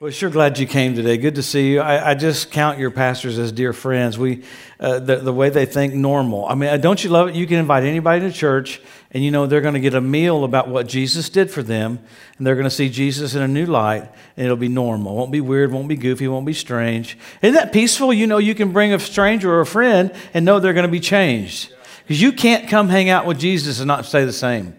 Well, sure glad you came today. Good to see you. I, I just count your pastors as dear friends. We, uh, the, the way they think normal. I mean, uh, don't you love it? You can invite anybody to church, and you know they're going to get a meal about what Jesus did for them, and they're going to see Jesus in a new light, and it'll be normal. Won't be weird, won't be goofy, won't be strange. Isn't that peaceful? You know, you can bring a stranger or a friend and know they're going to be changed. Because you can't come hang out with Jesus and not stay the same.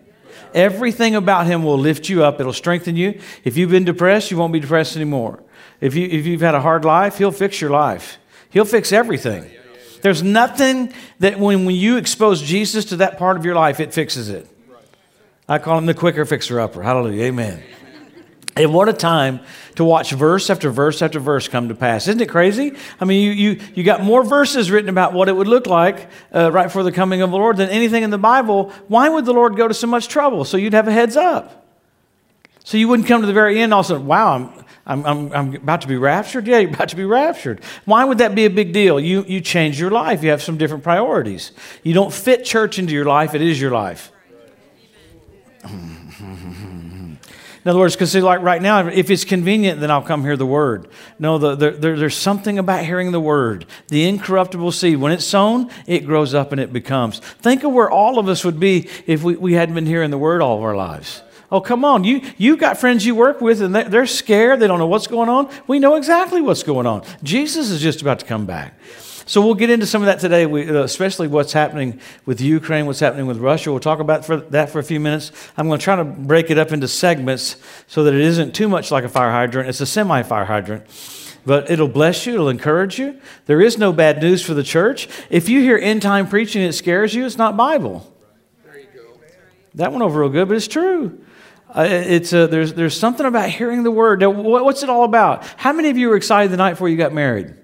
Everything about him will lift you up. It'll strengthen you. If you've been depressed, you won't be depressed anymore. If, you, if you've had a hard life, he'll fix your life. He'll fix everything. There's nothing that when, when you expose Jesus to that part of your life, it fixes it. I call him the quicker fixer upper. Hallelujah. Amen. And what a time to watch verse after verse after verse come to pass. Isn't it crazy? I mean, you, you, you got more verses written about what it would look like uh, right before the coming of the Lord than anything in the Bible. Why would the Lord go to so much trouble? So you'd have a heads up. So you wouldn't come to the very end all also, wow, I'm, I'm, I'm, I'm about to be raptured? Yeah, you're about to be raptured. Why would that be a big deal? You, you change your life. You have some different priorities. You don't fit church into your life, it is your life. In other words, because like right now, if it's convenient, then I'll come hear the word. No, the, the, there, there's something about hearing the word. The incorruptible seed, when it's sown, it grows up and it becomes. Think of where all of us would be if we, we hadn't been hearing the word all of our lives. Oh, come on. You, you've got friends you work with and they're scared. They don't know what's going on. We know exactly what's going on. Jesus is just about to come back. So we'll get into some of that today, we, uh, especially what's happening with Ukraine, what's happening with Russia. We'll talk about for that for a few minutes. I'm going to try to break it up into segments so that it isn't too much like a fire hydrant. It's a semi fire hydrant. But it'll bless you, it'll encourage you. There is no bad news for the church. If you hear end time preaching it scares you, it's not Bible. There you go. That went over real good, but it's true. Uh, it's a, there's, there's something about hearing the word. Now, what's it all about? How many of you were excited the night before you got married?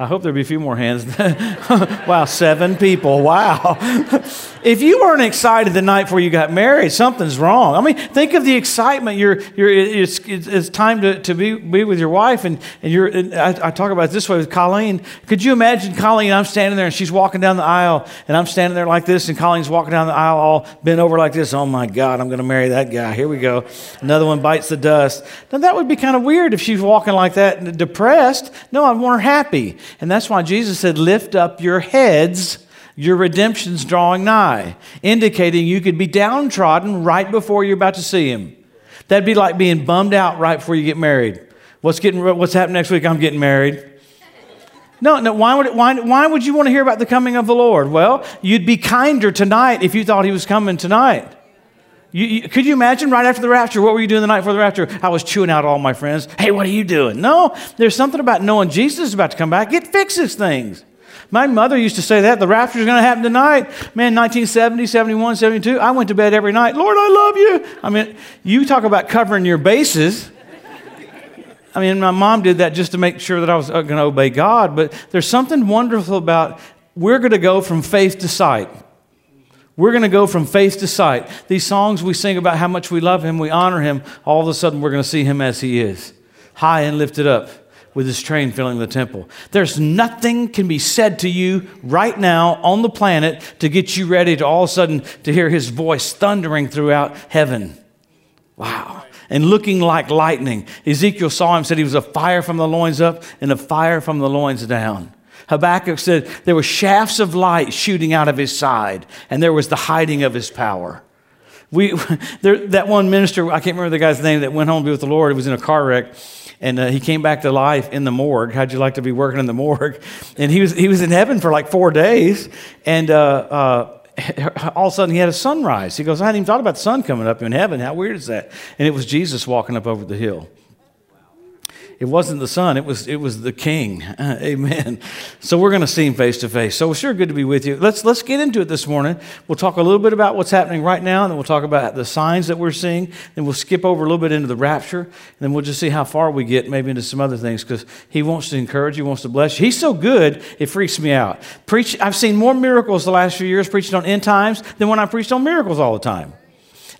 I hope there'll be a few more hands. wow, seven people. Wow. if you weren't excited the night before you got married, something's wrong. I mean, think of the excitement. You're, you're, it's, it's time to, to be, be with your wife, and, and you're, and I, I, talk about it this way with Colleen. Could you imagine Colleen? I'm standing there, and she's walking down the aisle, and I'm standing there like this, and Colleen's walking down the aisle all bent over like this. Oh my God, I'm going to marry that guy. Here we go. Another one bites the dust. Now, that would be kind of weird if she's walking like that, depressed. No, I want her happy. And that's why Jesus said, Lift up your heads, your redemption's drawing nigh, indicating you could be downtrodden right before you're about to see Him. That'd be like being bummed out right before you get married. What's, getting, what's happening next week? I'm getting married. No, no. Why would, it, why, why would you want to hear about the coming of the Lord? Well, you'd be kinder tonight if you thought He was coming tonight. You, you, could you imagine right after the rapture? What were you doing the night before the rapture? I was chewing out all my friends. Hey, what are you doing? No, there's something about knowing Jesus is about to come back. It fixes things. My mother used to say that the rapture is going to happen tonight. Man, 1970, 71, 72, I went to bed every night. Lord, I love you. I mean, you talk about covering your bases. I mean, my mom did that just to make sure that I was uh, going to obey God. But there's something wonderful about we're going to go from faith to sight. We're going to go from faith to sight. These songs we sing about how much we love Him, we honor Him, all of a sudden we're going to see Him as He is, high and lifted up with His train filling the temple. There's nothing can be said to you right now on the planet to get you ready to all of a sudden to hear His voice thundering throughout heaven. Wow. And looking like lightning. Ezekiel saw him, said he was a fire from the loins up and a fire from the loins down. Habakkuk said there were shafts of light shooting out of his side, and there was the hiding of his power. We, there, that one minister, I can't remember the guy's name, that went home to be with the Lord. He was in a car wreck, and uh, he came back to life in the morgue. How'd you like to be working in the morgue? And he was, he was in heaven for like four days, and uh, uh, all of a sudden he had a sunrise. He goes, I hadn't even thought about the sun coming up in heaven. How weird is that? And it was Jesus walking up over the hill. It wasn't the sun, it was, it was the king. amen. So we're going to see him face to face. So sure good to be with you. Let's, let's get into it this morning. We'll talk a little bit about what's happening right now, and then we'll talk about the signs that we're seeing. Then we'll skip over a little bit into the rapture, and then we'll just see how far we get, maybe into some other things, because he wants to encourage he wants to bless you. He's so good, it freaks me out. Preach, I've seen more miracles the last few years preaching on end times than when I preached on miracles all the time.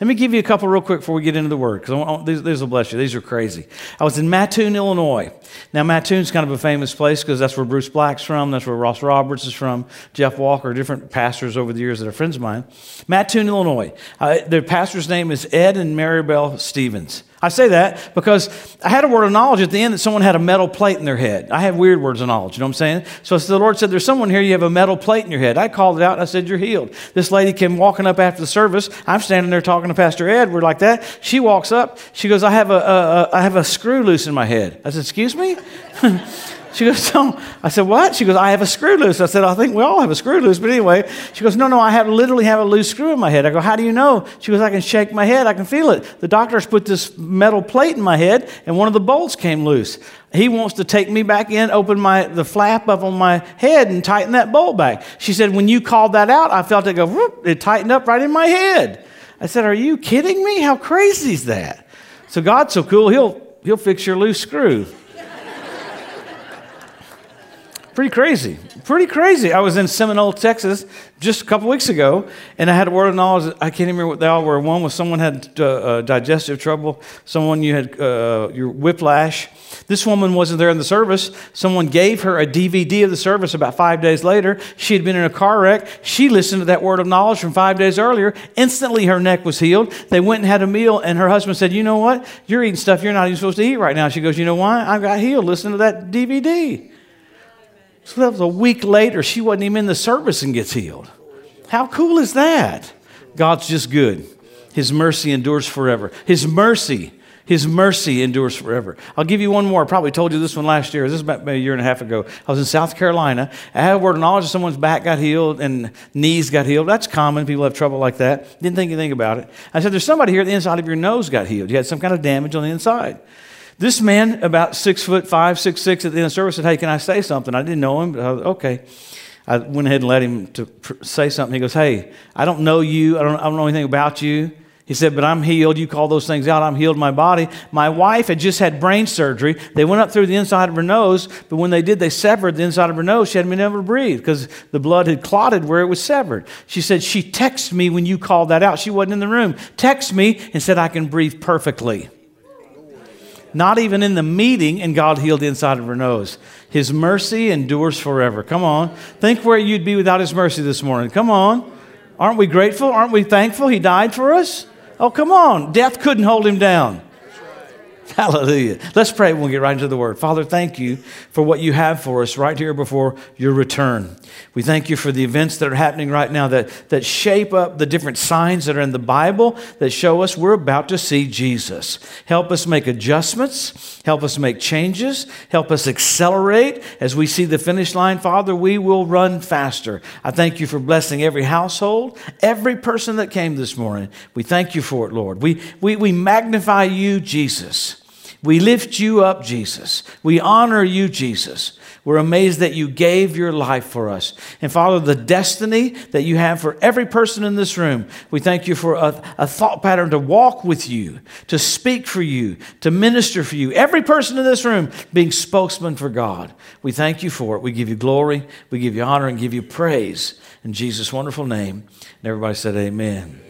Let me give you a couple real quick before we get into the word, because these, these will bless you. These are crazy. I was in Mattoon, Illinois. Now, Mattoon's kind of a famous place because that's where Bruce Black's from, that's where Ross Roberts is from, Jeff Walker, different pastors over the years that are friends of mine. Mattoon, Illinois. Uh, their pastor's name is Ed and Maribel Stevens. I say that because I had a word of knowledge at the end that someone had a metal plate in their head. I have weird words of knowledge, you know what I'm saying? So the Lord said, There's someone here, you have a metal plate in your head. I called it out and I said, You're healed. This lady came walking up after the service. I'm standing there talking to Pastor Ed. We're like that. She walks up. She goes, I have a, a, a, I have a screw loose in my head. I said, Excuse me? She goes, no. I said, what? She goes, I have a screw loose. I said, I think we all have a screw loose. But anyway, she goes, no, no, I have literally have a loose screw in my head. I go, how do you know? She goes, I can shake my head. I can feel it. The doctors put this metal plate in my head, and one of the bolts came loose. He wants to take me back in, open my the flap up on my head, and tighten that bolt back. She said, when you called that out, I felt it go, whoop, it tightened up right in my head. I said, are you kidding me? How crazy is that? So God's so cool, he'll, he'll fix your loose screw. Pretty crazy. Pretty crazy. I was in Seminole, Texas just a couple weeks ago, and I had a word of knowledge. I can't even remember what they all were. One was someone had uh, uh, digestive trouble, someone you had uh, your whiplash. This woman wasn't there in the service. Someone gave her a DVD of the service about five days later. She had been in a car wreck. She listened to that word of knowledge from five days earlier. Instantly, her neck was healed. They went and had a meal, and her husband said, You know what? You're eating stuff you're not even supposed to eat right now. She goes, You know why? I got healed. Listen to that DVD. So that was a week later. She wasn't even in the service and gets healed. How cool is that? God's just good. His mercy endures forever. His mercy, His mercy endures forever. I'll give you one more. I probably told you this one last year. This is about a year and a half ago. I was in South Carolina. I had a word of knowledge that someone's back got healed and knees got healed. That's common. People have trouble like that. Didn't think anything about it. I said, There's somebody here the inside of your nose got healed. You had some kind of damage on the inside. This man, about six foot five, six six, at the end of service, said, "Hey, can I say something?" I didn't know him, but I was, okay. I went ahead and let him to pr- say something. He goes, "Hey, I don't know you. I don't, I don't know anything about you." He said, But I'm healed. You call those things out. I'm healed my body. My wife had just had brain surgery. They went up through the inside of her nose, but when they did, they severed the inside of her nose. She hadn't been able to breathe because the blood had clotted where it was severed. She said, She texted me when you called that out. She wasn't in the room. Text me and said, I can breathe perfectly not even in the meeting, and God healed the inside of her nose. His mercy endures forever. Come on. Think where you'd be without His mercy this morning. Come on. Aren't we grateful? Aren't we thankful He died for us? Oh, come on. Death couldn't hold Him down. Hallelujah. Let's pray when we get right into the word. Father, thank you for what you have for us right here before your return. We thank you for the events that are happening right now that, that shape up the different signs that are in the Bible that show us we're about to see Jesus. Help us make adjustments, help us make changes, help us accelerate. As we see the finish line, Father, we will run faster. I thank you for blessing every household, every person that came this morning. We thank you for it, Lord. We, we, we magnify you, Jesus. We lift you up, Jesus. We honor you, Jesus. We're amazed that you gave your life for us. And Father, the destiny that you have for every person in this room, we thank you for a, a, thought pattern to walk with you, to speak for you, to minister for you. Every person in this room being spokesman for God. We thank you for it. We give you glory, we give you honor, and give you praise. In Jesus' wonderful name. And everybody said, Amen.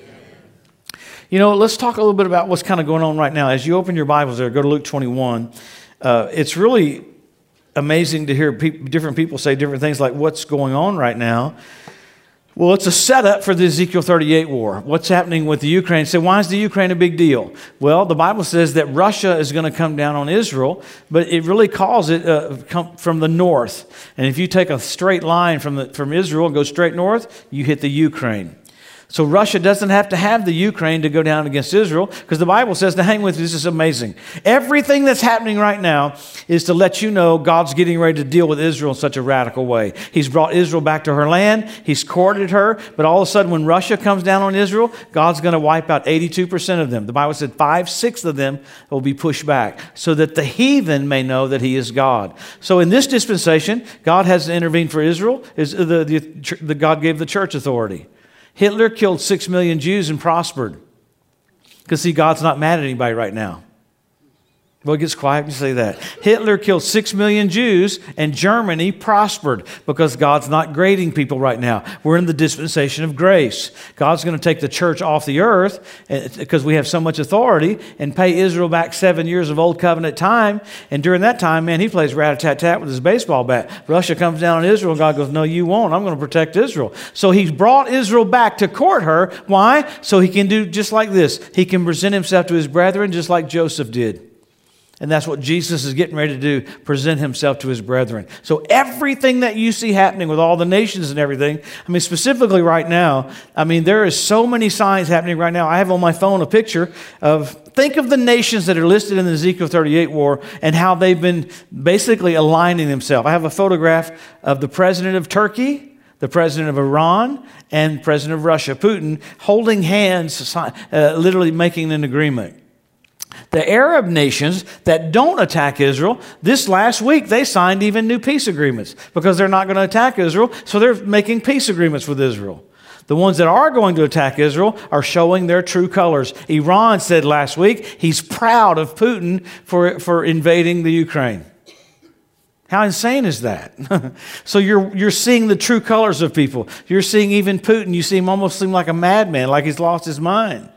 You know, let's talk a little bit about what's kind of going on right now. As you open your Bibles there, go to Luke 21. Uh, it's really amazing to hear pe- different people say different things like what's going on right now. Well, it's a setup for the Ezekiel 38 war. What's happening with the Ukraine? Say, so why is the Ukraine a big deal? Well, the Bible says that Russia is going to come down on Israel, but it really calls it uh, from the north. And if you take a straight line from, the, from Israel and go straight north, you hit the Ukraine. So Russia doesn't have to have the Ukraine to go down against Israel because the Bible says, to hang with you, this is amazing. Everything that's happening right now is to let you know God's getting ready to deal with Israel in such a radical way. He's brought Israel back to her land, He's courted her, but all of a sudden, when Russia comes down on Israel, God's going to wipe out 82% of them. The Bible said five sixths of them will be pushed back so that the heathen may know that He is God. So in this dispensation, God has intervened for Israel, is the, the, the God gave the church authority. Hitler killed six million Jews and prospered. Because, see, God's not mad at anybody right now. Well, it gets quiet when you say that. Hitler killed six million Jews, and Germany prospered because God's not grading people right now. We're in the dispensation of grace. God's going to take the church off the earth eh, because we have so much authority and pay Israel back seven years of old covenant time. And during that time, man, he plays rat a tat tat with his baseball bat. Russia comes down on Israel, and God goes, No, you won't. I'm going to protect Israel. So he's brought Israel back to court her. Why? So he can do just like this. He can present himself to his brethren just like Joseph did. And that's what Jesus is getting ready to do present himself to his brethren. So, everything that you see happening with all the nations and everything, I mean, specifically right now, I mean, there is so many signs happening right now. I have on my phone a picture of, think of the nations that are listed in the Ezekiel 38 war and how they've been basically aligning themselves. I have a photograph of the president of Turkey, the president of Iran, and president of Russia, Putin, holding hands, uh, literally making an agreement. The Arab nations that don't attack Israel, this last week they signed even new peace agreements because they're not going to attack Israel, so they're making peace agreements with Israel. The ones that are going to attack Israel are showing their true colors. Iran said last week he's proud of Putin for, for invading the Ukraine. How insane is that? so you're, you're seeing the true colors of people. You're seeing even Putin, you see him almost seem like a madman, like he's lost his mind.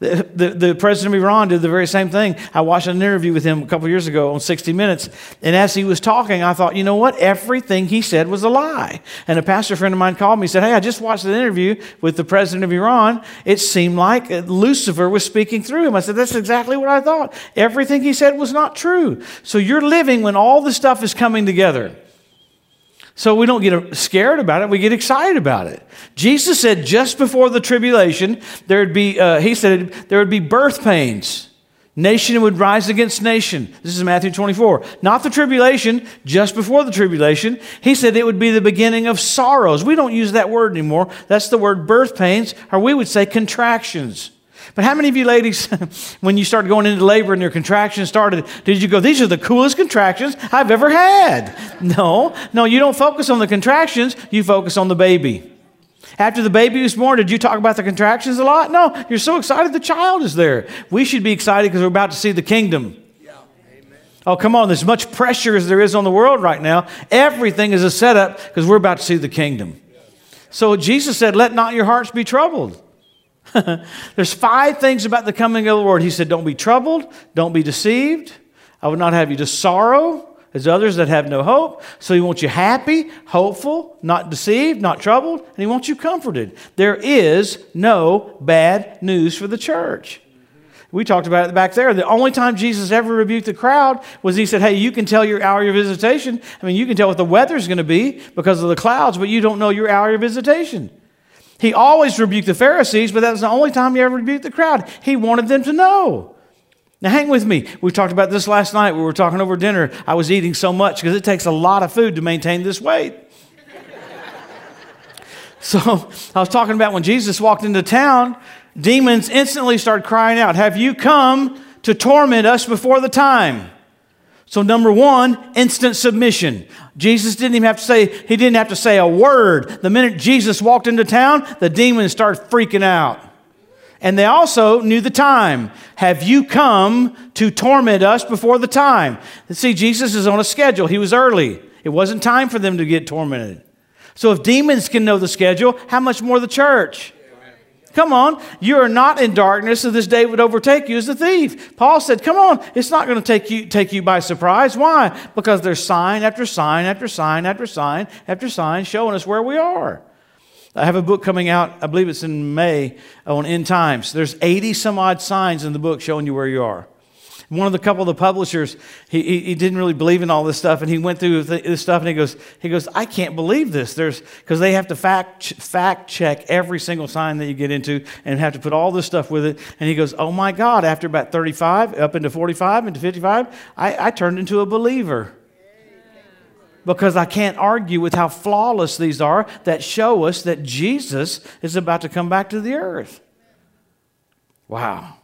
The, the, the, president of Iran did the very same thing. I watched an interview with him a couple years ago on 60 Minutes, and as he was talking, I thought, you know what? Everything he said was a lie. And a pastor friend of mine called me and said, Hey, I just watched an interview with the president of Iran. It seemed like uh, Lucifer was speaking through him. I said, That's exactly what I thought. Everything he said was not true. So you're living when all the stuff is coming together. So we don't get scared about it, we get excited about it. Jesus said just before the tribulation, there'd be, uh, he said, there would be birth pains. Nation would rise against nation. This is Matthew 24. Not the tribulation, just before the tribulation. He said it would be the beginning of sorrows. We don't use that word anymore. That's the word birth pains, or we would say contractions. But how many of you ladies, when you started going into labor and your contractions started, did you go, These are the coolest contractions I've ever had? No, no, you don't focus on the contractions, you focus on the baby. After the baby was born, did you talk about the contractions a lot? No, you're so excited the child is there. We should be excited because we're about to see the kingdom. Yeah. Oh, come on, there's much pressure as there is on the world right now. Everything is a setup because we're about to see the kingdom. So Jesus said, Let not your hearts be troubled. There's five things about the coming of the Lord. He said, Don't be troubled, don't be deceived. I would not have you to sorrow as others that have no hope. So he wants you happy, hopeful, not deceived, not troubled, and he wants you comforted. There is no bad news for the church. We talked about it back there. The only time Jesus ever rebuked the crowd was he said, Hey, you can tell your hour of visitation. I mean, you can tell what the weather's going to be because of the clouds, but you don't know your hour of visitation. He always rebuked the Pharisees, but that was the only time he ever rebuked the crowd. He wanted them to know. Now, hang with me. We talked about this last night. We were talking over dinner. I was eating so much because it takes a lot of food to maintain this weight. so, I was talking about when Jesus walked into town, demons instantly started crying out, Have you come to torment us before the time? So, number one, instant submission. Jesus didn't even have to say, he didn't have to say a word. The minute Jesus walked into town, the demons started freaking out. And they also knew the time. Have you come to torment us before the time? See, Jesus is on a schedule. He was early. It wasn't time for them to get tormented. So if demons can know the schedule, how much more the church? Come on, you are not in darkness, and this day would overtake you as a thief. Paul said, Come on, it's not going to take you, take you by surprise. Why? Because there's sign after sign after sign after sign after sign showing us where we are. I have a book coming out, I believe it's in May, on end times. There's 80 some odd signs in the book showing you where you are. One of the couple of the publishers, he, he, he didn't really believe in all this stuff, and he went through this stuff, and he goes, he goes, I can't believe this. There's because they have to fact fact check every single sign that you get into, and have to put all this stuff with it. And he goes, Oh my God! After about 35, up into 45, into 55, I, I turned into a believer because I can't argue with how flawless these are that show us that Jesus is about to come back to the earth. Wow.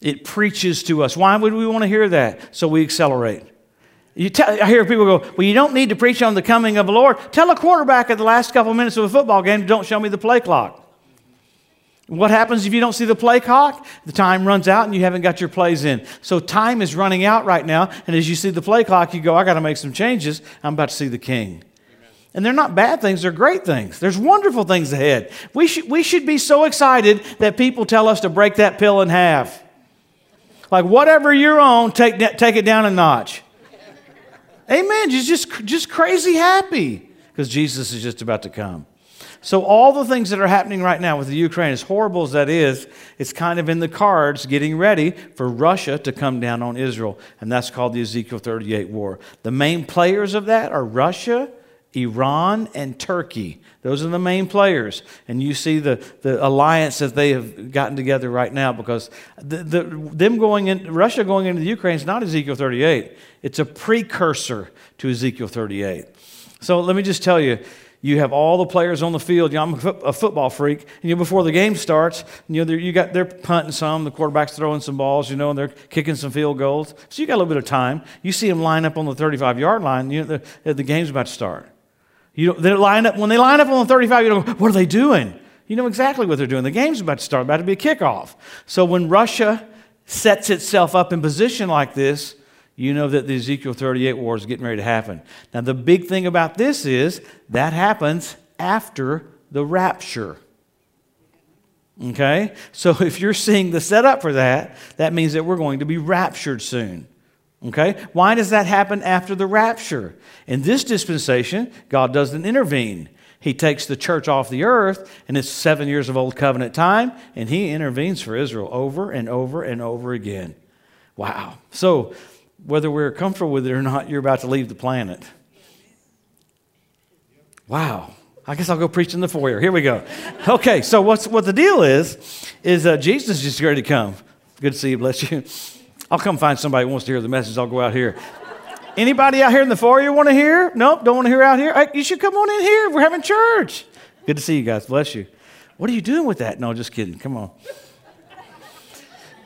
It preaches to us. Why would we want to hear that? So we accelerate. Tell, I hear people go, Well, you don't need to preach on the coming of the Lord. Tell a quarterback at the last couple minutes of a football game, don't show me the play clock. What happens if you don't see the play clock? The time runs out and you haven't got your plays in. So time is running out right now. And as you see the play clock, you go, I got to make some changes. I'm about to see the king. And they're not bad things, they're great things. There's wonderful things ahead. We should, we should be so excited that people tell us to break that pill in half. Like, whatever you're on, take, take it down a notch. Amen. Just, just, just crazy happy because Jesus is just about to come. So, all the things that are happening right now with the Ukraine, as horrible as that is, it's kind of in the cards getting ready for Russia to come down on Israel. And that's called the Ezekiel 38 war. The main players of that are Russia, Iran, and Turkey. Those are the main players. And you see the, the alliance that they have gotten together right now because the, the, them going in, Russia going into the Ukraine is not Ezekiel 38. It's a precursor to Ezekiel 38. So let me just tell you, you have all the players on the field. You know, I'm a, football freak. And, you know, before the game starts, you know, you got they're punting some, the quarterback's throwing some balls, you know, and they're kicking some field goals. So you got a little bit of time. You see them line up on the 35 yard line. You know, the, the game's about to start. You they line up when they line up on the 35. You know, what are they doing? You know exactly what they're doing. The game's about to start. About to be a kickoff. So when Russia sets itself up in position like this, you know that the Ezekiel 38 war is getting ready to happen. Now, the big thing about this is that happens after the rapture. Okay? So if you're seeing the setup for that, that means that we're going to be raptured soon. Okay? Why does that happen after the rapture? In this dispensation, God doesn't intervene. He takes the church off the earth, and it's seven years of old covenant time, and He intervenes for Israel over and over and over again. Wow. So, whether we're comfortable with it or not, you're about to leave the planet. Wow. I guess I'll go preach in the foyer. Here we go. Okay, so what's, what the deal is, is uh, Jesus is ready to come. Good to see you. Bless you. I'll come find somebody who wants to hear the message. I'll go out here. Anybody out here in the foyer want to hear? Nope, don't want to hear out here? Right, you should come on in here. We're having church. Good to see you guys. Bless you. What are you doing with that? No, just kidding. Come on.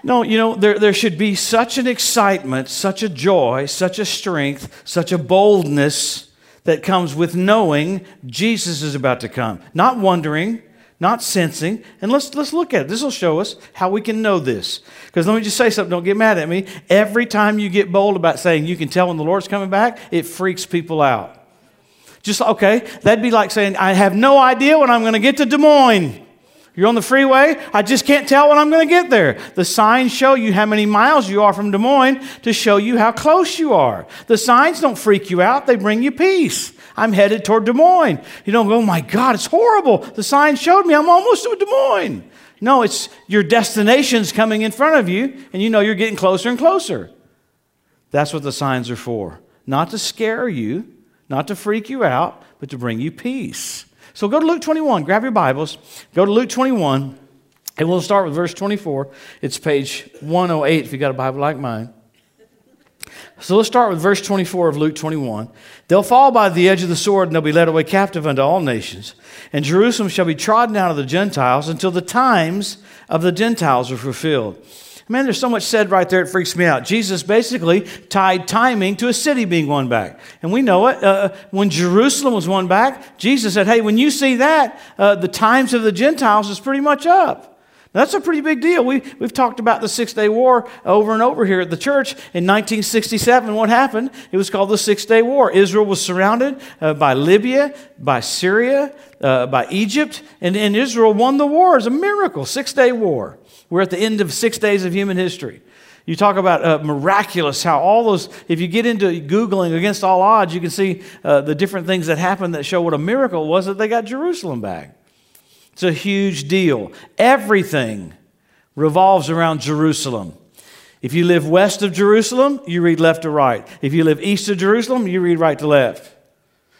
No, you know, there, there should be such an excitement, such a joy, such a strength, such a boldness that comes with knowing Jesus is about to come. Not wondering, not sensing. And let's, let's look at it. This will show us how we can know this. Because let me just say something, don't get mad at me. Every time you get bold about saying you can tell when the Lord's coming back, it freaks people out. Just, okay, that'd be like saying, I have no idea when I'm going to get to Des Moines. You're on the freeway. I just can't tell when I'm going to get there. The signs show you how many miles you are from Des Moines to show you how close you are. The signs don't freak you out, they bring you peace. I'm headed toward Des Moines. You don't go, oh my God, it's horrible. The sign showed me I'm almost to Des Moines. No, it's your destination's coming in front of you, and you know you're getting closer and closer. That's what the signs are for. Not to scare you, not to freak you out, but to bring you peace. So go to Luke 21. Grab your Bibles. Go to Luke 21, and we'll start with verse 24. It's page 108 if you got a Bible like mine. So let's start with verse 24 of Luke 21. They'll fall by the edge of the sword, and they'll be led away captive unto all nations. And Jerusalem shall be trodden out of the Gentiles until the times of the Gentiles are fulfilled. Man, there's so much said right there, it freaks me out. Jesus basically tied timing to a city being won back. And we know it. Uh, when Jerusalem was won back, Jesus said, Hey, when you see that, uh, the times of the Gentiles is pretty much up. That's a pretty big deal. We, we've talked about the Six Day War over and over here at the church. In 1967, what happened? It was called the Six Day War. Israel was surrounded uh, by Libya, by Syria, uh, by Egypt, and, and Israel won the war. It's a miracle. Six Day War. We're at the end of six days of human history. You talk about uh, miraculous, how all those, if you get into Googling against all odds, you can see uh, the different things that happened that show what a miracle was that they got Jerusalem back. It's a huge deal. Everything revolves around Jerusalem. If you live west of Jerusalem, you read left to right. If you live east of Jerusalem, you read right to left.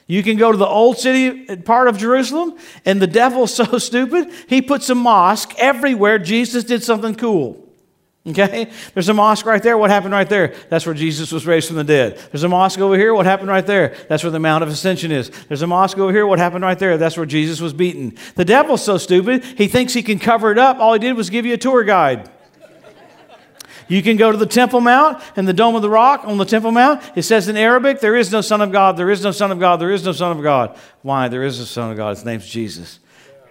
You can go to the old city part of Jerusalem, and the devil's so stupid, he puts a mosque everywhere Jesus did something cool. Okay? There's a mosque right there. What happened right there? That's where Jesus was raised from the dead. There's a mosque over here. What happened right there? That's where the Mount of Ascension is. There's a mosque over here. What happened right there? That's where Jesus was beaten. The devil's so stupid, he thinks he can cover it up. All he did was give you a tour guide. You can go to the Temple Mount and the Dome of the Rock on the Temple Mount. It says in Arabic, there is no Son of God, there is no Son of God, there is no Son of God. Why? There is a Son of God. His name's Jesus.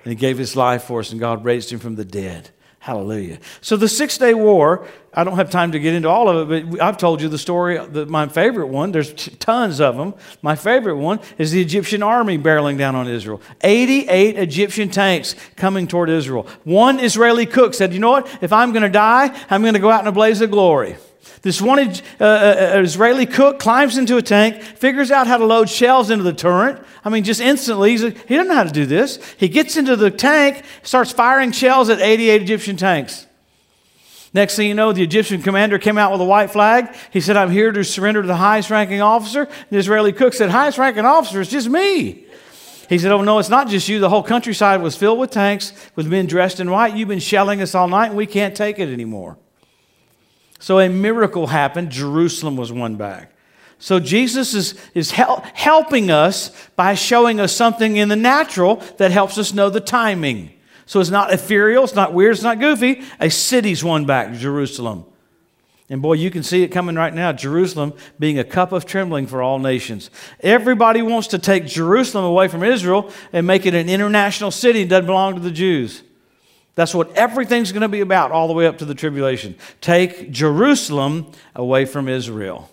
And he gave his life for us, and God raised him from the dead. Hallelujah. So the Six Day War, I don't have time to get into all of it, but I've told you the story, the, my favorite one. There's t- tons of them. My favorite one is the Egyptian army barreling down on Israel. 88 Egyptian tanks coming toward Israel. One Israeli cook said, You know what? If I'm going to die, I'm going to go out in a blaze of glory. This one uh, uh, uh, Israeli cook climbs into a tank, figures out how to load shells into the turret. I mean, just instantly, he doesn't know how to do this. He gets into the tank, starts firing shells at 88 Egyptian tanks. Next thing you know, the Egyptian commander came out with a white flag. He said, I'm here to surrender to the highest ranking officer. The Israeli cook said, Highest ranking officer, it's just me. He said, Oh, no, it's not just you. The whole countryside was filled with tanks with men dressed in white. You've been shelling us all night, and we can't take it anymore. So a miracle happened. Jerusalem was won back. So Jesus is, is hel- helping us by showing us something in the natural that helps us know the timing. So it's not ethereal, it's not weird, it's not goofy. A city's won back, Jerusalem. And boy, you can see it coming right now. Jerusalem being a cup of trembling for all nations. Everybody wants to take Jerusalem away from Israel and make it an international city that doesn't belong to the Jews. That's what everything's going to be about all the way up to the tribulation. Take Jerusalem away from Israel.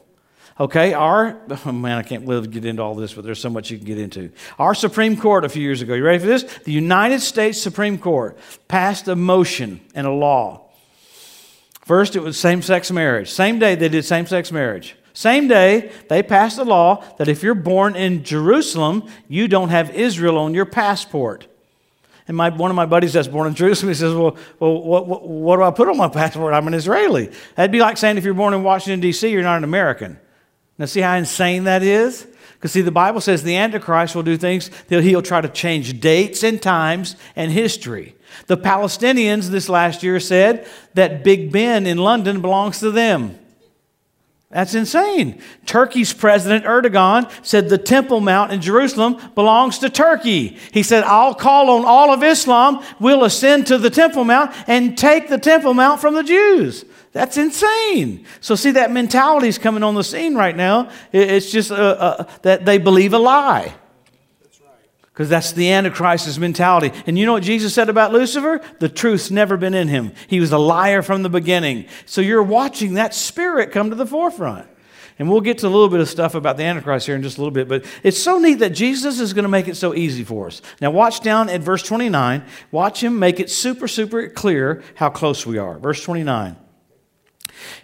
Okay, our, oh man, I can't live to get into all this, but there's so much you can get into. Our Supreme Court a few years ago, you ready for this? The United States Supreme Court passed a motion and a law. First, it was same sex marriage. Same day they did same sex marriage. Same day, they passed a law that if you're born in Jerusalem, you don't have Israel on your passport. And my, one of my buddies that's born in Jerusalem, he says, Well, well what, what, what do I put on my passport? I'm an Israeli. That'd be like saying if you're born in Washington, D.C., you're not an American. Now, see how insane that is? Because, see, the Bible says the Antichrist will do things, he'll try to change dates and times and history. The Palestinians this last year said that Big Ben in London belongs to them. That's insane. Turkey's President Erdogan said the Temple Mount in Jerusalem belongs to Turkey. He said, I'll call on all of Islam, we'll ascend to the Temple Mount and take the Temple Mount from the Jews. That's insane. So, see, that mentality is coming on the scene right now. It's just uh, uh, that they believe a lie because that's the Antichrist's mentality. And you know what Jesus said about Lucifer? The truth's never been in him. He was a liar from the beginning. So you're watching that spirit come to the forefront. And we'll get to a little bit of stuff about the Antichrist here in just a little bit, but it's so neat that Jesus is going to make it so easy for us. Now, watch down at verse 29. Watch him make it super, super clear how close we are. Verse 29.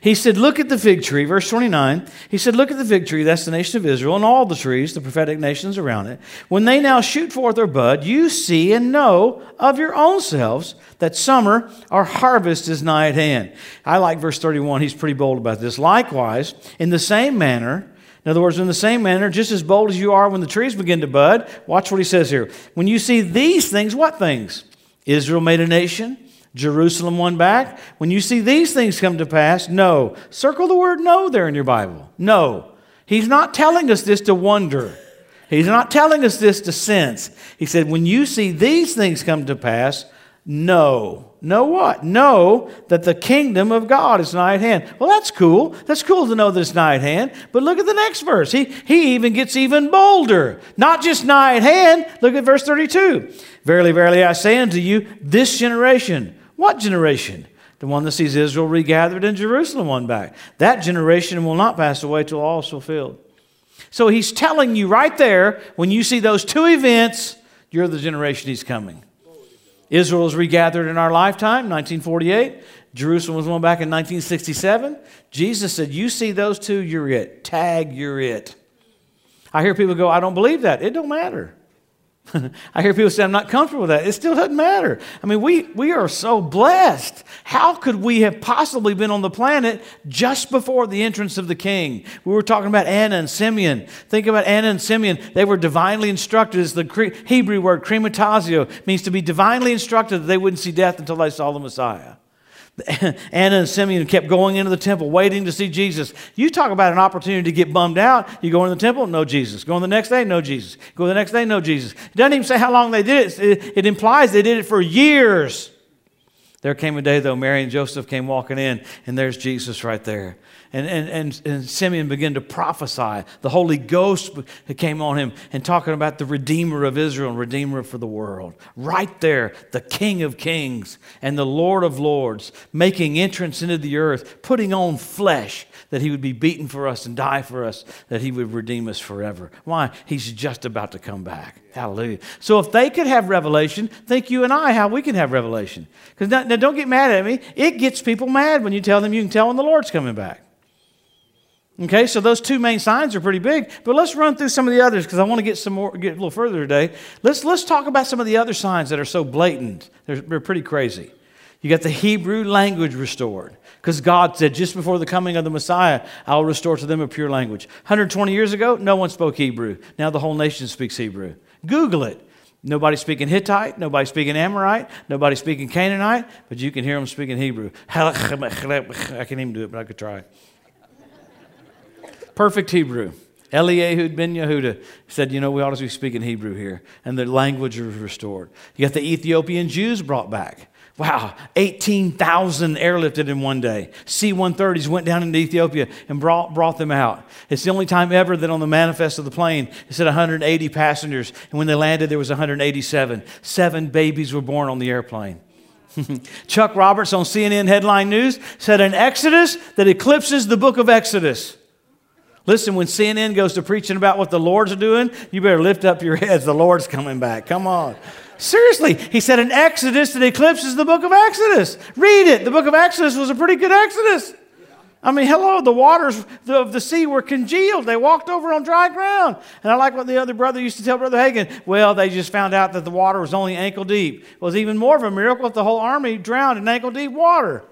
He said, Look at the fig tree, verse 29. He said, Look at the fig tree, that's the nation of Israel, and all the trees, the prophetic nations around it. When they now shoot forth their bud, you see and know of your own selves that summer or harvest is nigh at hand. I like verse 31. He's pretty bold about this. Likewise, in the same manner, in other words, in the same manner, just as bold as you are when the trees begin to bud, watch what he says here. When you see these things, what things? Israel made a nation, Jerusalem won back. When you see these things come to pass, know. Circle the word know there in your Bible. No. He's not telling us this to wonder. He's not telling us this to sense. He said, when you see these things come to pass, know. Know what? Know that the kingdom of God is nigh at hand. Well, that's cool. That's cool to know that it's nigh at hand. But look at the next verse. He, he even gets even bolder. Not just nigh at hand. Look at verse 32. Verily, verily, I say unto you, this generation what generation? The one that sees Israel regathered and Jerusalem won back. That generation will not pass away till all is fulfilled. So he's telling you right there, when you see those two events, you're the generation he's coming. Israel was regathered in our lifetime, 1948. Jerusalem was won back in 1967. Jesus said, You see those two, you're it. Tag, you're it. I hear people go, I don't believe that. It don't matter. I hear people say, I'm not comfortable with that. It still doesn't matter. I mean, we, we are so blessed. How could we have possibly been on the planet just before the entrance of the king? We were talking about Anna and Simeon. Think about Anna and Simeon. They were divinely instructed. It's the Hebrew word, krematasio, means to be divinely instructed that they wouldn't see death until they saw the Messiah. Anna and Simeon kept going into the temple, waiting to see Jesus. You talk about an opportunity to get bummed out. You go in the temple, no Jesus. Go in the next day, no Jesus. Go the next day, no Jesus. It doesn't even say how long they did it. It, it implies they did it for years. There came a day, though, Mary and Joseph came walking in, and there's Jesus right there. And, and, and, and Simeon began to prophesy. The Holy Ghost came on him and talking about the Redeemer of Israel and Redeemer for the world. Right there, the King of Kings and the Lord of Lords making entrance into the earth, putting on flesh that he would be beaten for us and die for us, that he would redeem us forever. Why? He's just about to come back. Hallelujah. So if they could have revelation, think you and I how we can have revelation. Because now, now, don't get mad at me. It gets people mad when you tell them you can tell when the Lord's coming back. Okay, so those two main signs are pretty big, but let's run through some of the others because I want to get some more, get a little further today. Let's let's talk about some of the other signs that are so blatant. They're, they're pretty crazy. You got the Hebrew language restored because God said, just before the coming of the Messiah, I'll restore to them a pure language. 120 years ago, no one spoke Hebrew. Now the whole nation speaks Hebrew. Google it. Nobody speaking Hittite, nobody speaking Amorite, nobody speaking Canaanite, but you can hear them speaking Hebrew. I can't even do it, but I could try. Perfect Hebrew. Eliahud ben Yehuda said, You know, we ought to be speaking Hebrew here. And the language was restored. You got the Ethiopian Jews brought back. Wow, 18,000 airlifted in one day. C 130s went down into Ethiopia and brought, brought them out. It's the only time ever that on the manifest of the plane it said 180 passengers, and when they landed, there was 187. Seven babies were born on the airplane. Chuck Roberts on CNN Headline News said an Exodus that eclipses the book of Exodus. Listen, when CNN goes to preaching about what the Lord's doing, you better lift up your heads. The Lord's coming back. Come on. Seriously, he said in Exodus that eclipses the book of Exodus. Read it. The book of Exodus was a pretty good Exodus. I mean, hello, the waters of the sea were congealed. They walked over on dry ground. And I like what the other brother used to tell Brother Hagin. Well, they just found out that the water was only ankle deep. It was even more of a miracle if the whole army drowned in ankle deep water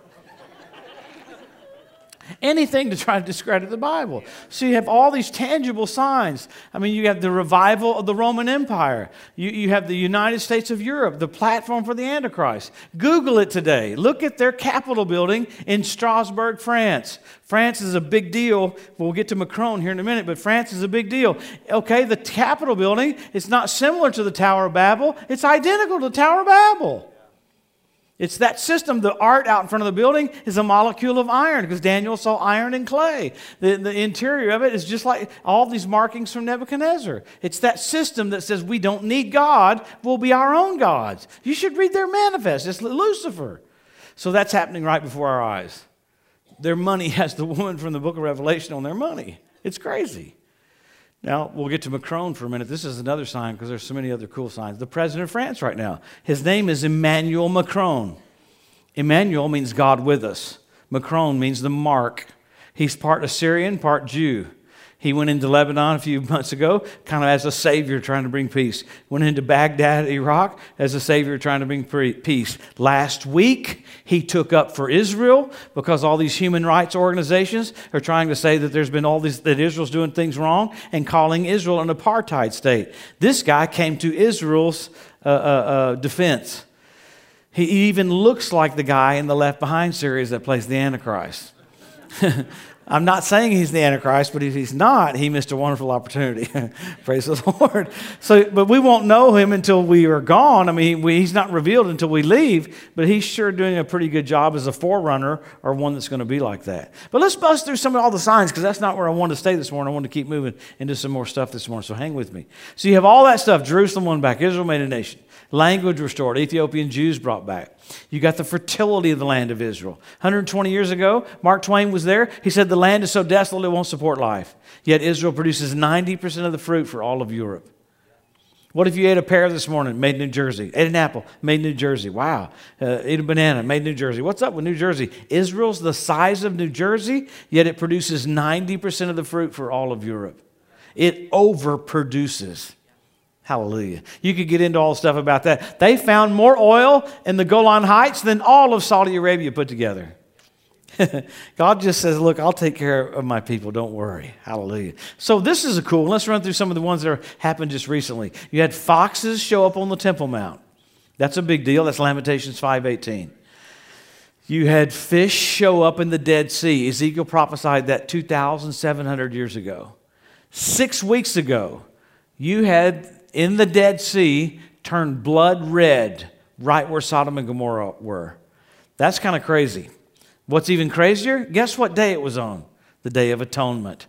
anything to try to discredit the Bible. So you have all these tangible signs. I mean, you have the revival of the Roman Empire, you, you have the United States of Europe, the platform for the Antichrist. Google it today. Look at their Capitol building in Strasbourg, France. France is a big deal. We'll get to Macron here in a minute, but France is a big deal. Okay, the Capitol building is not similar to the Tower of Babel, it's identical to the Tower of Babel. It's that system. The art out in front of the building is a molecule of iron because Daniel saw iron and clay. The, the interior of it is just like all these markings from Nebuchadnezzar. It's that system that says we don't need God, we'll be our own gods. You should read their manifest. It's Lucifer. So that's happening right before our eyes. Their money has the woman from the book of Revelation on their money. It's crazy. Now, we'll get to Macron for a minute. This is another sign because there's so many other cool signs. The president of France right now, his name is Emmanuel Macron. Emmanuel means God with us. Macron means the mark. He's part Assyrian, part Jew. He went into Lebanon a few months ago, kind of as a savior trying to bring peace. Went into Baghdad, Iraq, as a savior trying to bring peace. Last week, he took up for Israel because all these human rights organizations are trying to say that there's been all these, that Israel's doing things wrong and calling Israel an apartheid state. This guy came to Israel's uh, uh, uh, defense. He even looks like the guy in the Left Behind series that plays the Antichrist. I'm not saying he's the Antichrist, but if he's not, he missed a wonderful opportunity. Praise the Lord. So, but we won't know him until we are gone. I mean, we, he's not revealed until we leave, but he's sure doing a pretty good job as a forerunner or one that's going to be like that. But let's bust through some of all the signs because that's not where I wanted to stay this morning. I want to keep moving into some more stuff this morning. So hang with me. So you have all that stuff. Jerusalem won back. Israel made a nation. Language restored. Ethiopian Jews brought back. You got the fertility of the land of Israel. 120 years ago, Mark Twain was there. He said, The land is so desolate it won't support life. Yet Israel produces 90% of the fruit for all of Europe. What if you ate a pear this morning, made in New Jersey? Ate an apple, made in New Jersey. Wow. Uh, ate a banana, made in New Jersey. What's up with New Jersey? Israel's the size of New Jersey, yet it produces 90% of the fruit for all of Europe. It overproduces. Hallelujah. You could get into all stuff about that. They found more oil in the Golan Heights than all of Saudi Arabia put together. God just says, Look, I'll take care of my people. Don't worry. Hallelujah. So, this is a cool. Let's run through some of the ones that happened just recently. You had foxes show up on the Temple Mount. That's a big deal. That's Lamentations 5:18. You had fish show up in the Dead Sea. Ezekiel prophesied that 2,700 years ago. Six weeks ago, you had in the Dead Sea turned blood red right where Sodom and Gomorrah were. That's kind of crazy. What's even crazier? Guess what day it was on? the Day of Atonement.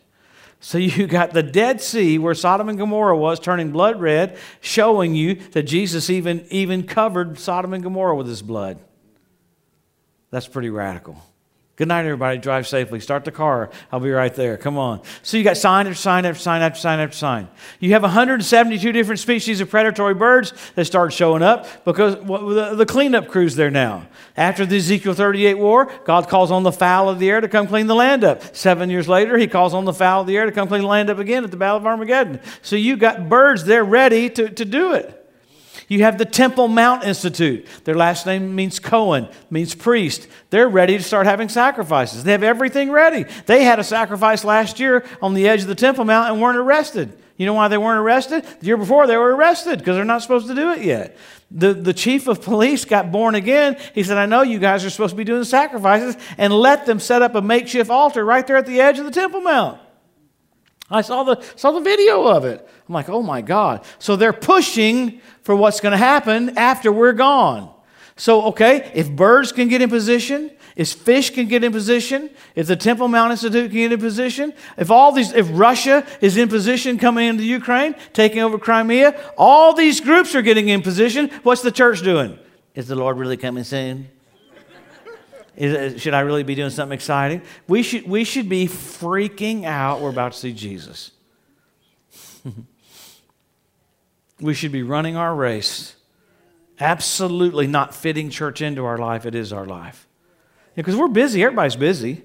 So you got the Dead Sea where Sodom and Gomorrah was turning blood red, showing you that Jesus even, even covered Sodom and Gomorrah with his blood. That's pretty radical. Good night, everybody. Drive safely. Start the car. I'll be right there. Come on. So you got sign after sign after sign after sign after sign. You have 172 different species of predatory birds that start showing up because the cleanup crew's there now. After the Ezekiel 38 war, God calls on the fowl of the air to come clean the land up. Seven years later, he calls on the fowl of the air to come clean the land up again at the Battle of Armageddon. So you got birds there ready to, to do it. You have the Temple Mount Institute. Their last name means Cohen, means priest. They're ready to start having sacrifices. They have everything ready. They had a sacrifice last year on the edge of the Temple Mount and weren't arrested. You know why they weren't arrested? The year before they were arrested because they're not supposed to do it yet. The, the chief of police got born again. He said, I know you guys are supposed to be doing sacrifices, and let them set up a makeshift altar right there at the edge of the Temple Mount. I saw the, saw the video of it. I'm like, oh my God. So they're pushing for what's going to happen after we're gone. So, okay, if birds can get in position, if fish can get in position, if the Temple Mount Institute can get in position, if all these, if Russia is in position coming into Ukraine, taking over Crimea, all these groups are getting in position. What's the church doing? Is the Lord really coming soon? Is, uh, should I really be doing something exciting? We should, we should be freaking out. We're about to see Jesus. we should be running our race, absolutely not fitting church into our life. It is our life. Because we're busy, everybody's busy.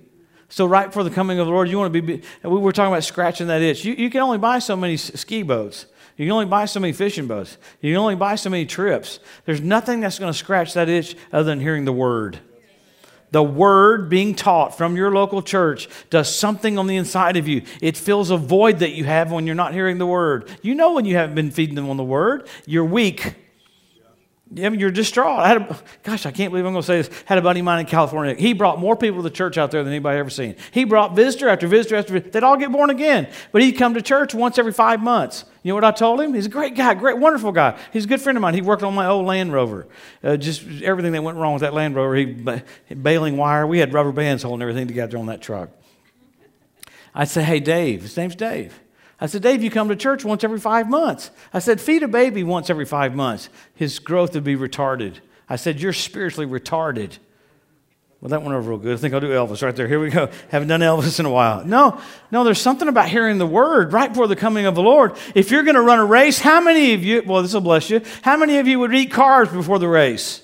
So, right before the coming of the Lord, you want to be. We were talking about scratching that itch. You, you can only buy so many ski boats. You can only buy so many fishing boats. You can only buy so many trips. There's nothing that's going to scratch that itch other than hearing the word the word being taught from your local church does something on the inside of you. It fills a void that you have when you're not hearing the word. You know when you haven't been feeding them on the word, you're weak. Mean, you're distraught. I had a, gosh, I can't believe I'm going to say this. Had a buddy of mine in California. He brought more people to the church out there than anybody ever seen. He brought visitor after visitor after visitor. They'd all get born again. But he'd come to church once every five months. You know what I told him? He's a great guy, great, wonderful guy. He's a good friend of mine. He worked on my old Land Rover. Uh, just everything that went wrong with that Land Rover, he baling wire. We had rubber bands holding everything together on that truck. I'd say, hey, Dave. His name's Dave. I said, Dave, you come to church once every five months. I said, feed a baby once every five months. His growth would be retarded. I said, you're spiritually retarded. Well, that went over real good. I think I'll do Elvis right there. Here we go. Haven't done Elvis in a while. No, no, there's something about hearing the word right before the coming of the Lord. If you're going to run a race, how many of you, well, this will bless you, how many of you would eat carbs before the race?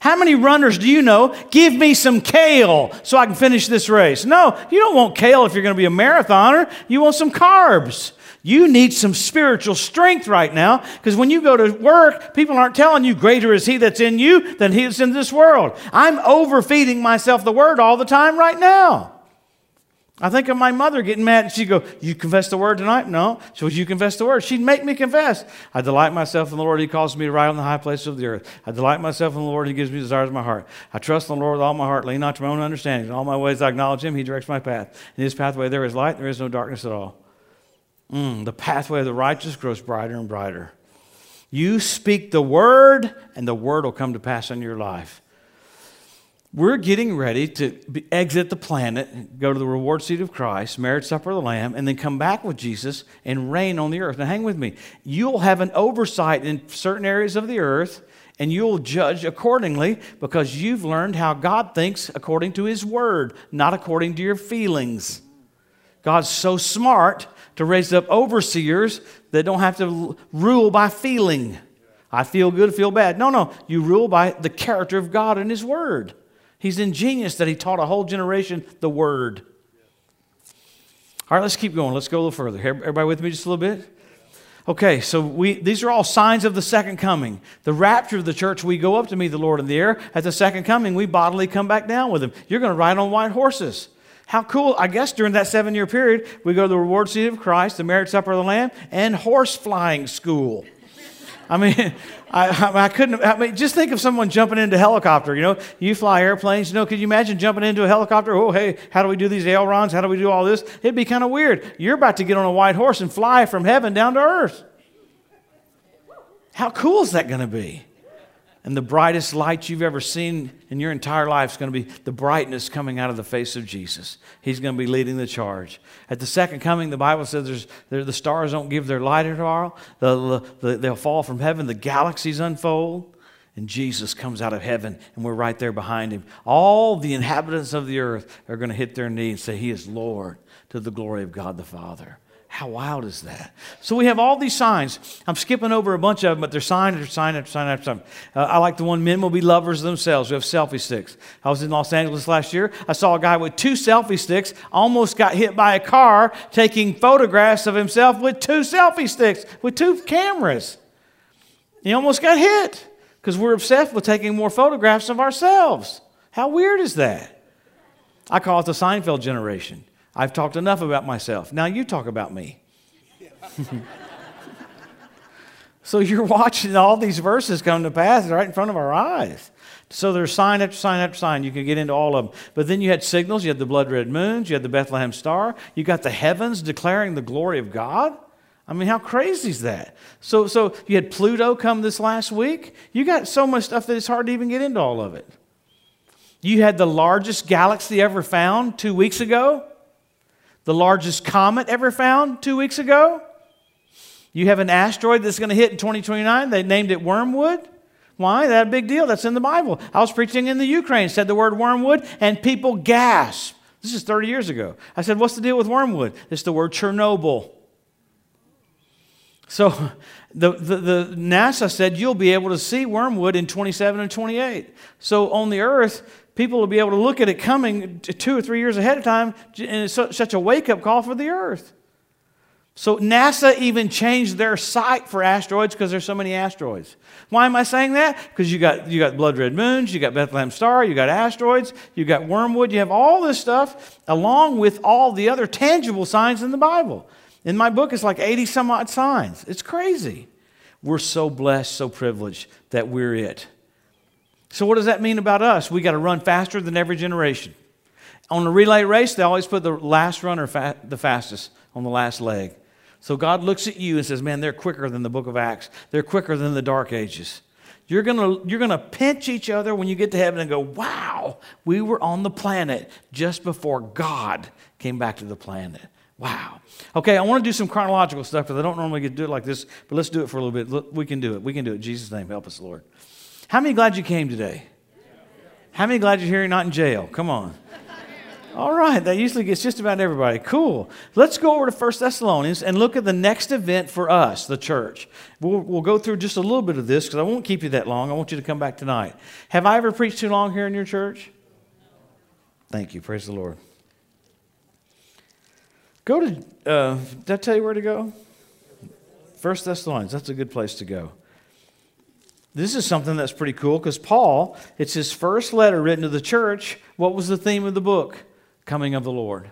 How many runners do you know? Give me some kale so I can finish this race. No, you don't want kale if you're going to be a marathoner. You want some carbs. You need some spiritual strength right now because when you go to work, people aren't telling you, greater is he that's in you than he that's in this world. I'm overfeeding myself the word all the time right now. I think of my mother getting mad and she'd go, You confess the word tonight? No. So would you confess the word? She'd make me confess. I delight myself in the Lord. He calls me to ride on the high places of the earth. I delight myself in the Lord. He gives me desires of my heart. I trust in the Lord with all my heart. Lean not to my own understanding. In all my ways I acknowledge him. He directs my path. In his pathway there is light, there is no darkness at all. Mm, the pathway of the righteous grows brighter and brighter. You speak the word, and the word will come to pass in your life. We're getting ready to exit the planet, go to the reward seat of Christ, marriage supper of the Lamb, and then come back with Jesus and reign on the earth. Now, hang with me. You'll have an oversight in certain areas of the earth, and you'll judge accordingly because you've learned how God thinks according to His Word, not according to your feelings. God's so smart to raise up overseers that don't have to rule by feeling. I feel good, feel bad. No, no. You rule by the character of God and His Word. He's ingenious that he taught a whole generation the word. All right, let's keep going. Let's go a little further. Everybody with me just a little bit? Okay, so we, these are all signs of the second coming. The rapture of the church, we go up to meet the Lord in the air. At the second coming, we bodily come back down with him. You're going to ride on white horses. How cool. I guess during that seven year period, we go to the reward seat of Christ, the marriage supper of the Lamb, and horse flying school. I mean, I, I, couldn't. I mean, just think of someone jumping into a helicopter. You know, you fly airplanes. You know, could you imagine jumping into a helicopter? Oh, hey, how do we do these ailerons? How do we do all this? It'd be kind of weird. You're about to get on a white horse and fly from heaven down to earth. How cool is that going to be? And the brightest light you've ever seen in your entire life is going to be the brightness coming out of the face of Jesus. He's going to be leading the charge. At the second coming, the Bible says the stars don't give their light at all, the, the, they'll fall from heaven, the galaxies unfold and Jesus comes out of heaven, and we're right there behind him. All the inhabitants of the earth are going to hit their knees and say, He is Lord to the glory of God the Father. How wild is that? So we have all these signs. I'm skipping over a bunch of them, but they're sign after sign after sign after sign. Uh, I like the one men will be lovers themselves. We have selfie sticks. I was in Los Angeles last year. I saw a guy with two selfie sticks, almost got hit by a car taking photographs of himself with two selfie sticks, with two cameras. He almost got hit because we're obsessed with taking more photographs of ourselves. How weird is that? I call it the Seinfeld generation. I've talked enough about myself. Now you talk about me. so you're watching all these verses come to pass right in front of our eyes. So there's sign after sign after sign. You can get into all of them. But then you had signals. You had the blood red moons. You had the Bethlehem star. You got the heavens declaring the glory of God. I mean, how crazy is that? So, so you had Pluto come this last week. You got so much stuff that it's hard to even get into all of it. You had the largest galaxy ever found two weeks ago, the largest comet ever found two weeks ago. You have an asteroid that's going to hit in 2029. They named it Wormwood. Why? That a big deal. That's in the Bible. I was preaching in the Ukraine, said the word wormwood, and people gasped. This is 30 years ago. I said, What's the deal with wormwood? It's the word Chernobyl. So the, the, the, NASA said you'll be able to see wormwood in 27 and 28. So on the earth, people will be able to look at it coming two or three years ahead of time, and it's such a wake up call for the earth. So NASA even changed their site for asteroids because there's so many asteroids. Why am I saying that? Because you got you got blood red moons, you got Bethlehem star, you got asteroids, you got wormwood, you have all this stuff along with all the other tangible signs in the Bible. In my book, it's like 80 some odd signs. It's crazy. We're so blessed, so privileged that we're it. So, what does that mean about us? We got to run faster than every generation. On a relay race, they always put the last runner fa- the fastest on the last leg. So, God looks at you and says, Man, they're quicker than the book of Acts, they're quicker than the dark ages. You're going you're gonna pinch each other when you get to heaven and go, Wow, we were on the planet just before God came back to the planet. Wow. Okay, I want to do some chronological stuff because I don't normally get to do it like this, but let's do it for a little bit. Look, we can do it. We can do it. In Jesus' name, help us, Lord. How many glad you came today? How many glad you're here, not in jail? Come on. All right, that usually gets just about everybody. Cool. Let's go over to 1 Thessalonians and look at the next event for us, the church. We'll, we'll go through just a little bit of this because I won't keep you that long. I want you to come back tonight. Have I ever preached too long here in your church? Thank you. Praise the Lord. Go to, uh, did I tell you where to go? First Thessalonians, that's a good place to go. This is something that's pretty cool because Paul, it's his first letter written to the church. What was the theme of the book? Coming of the Lord.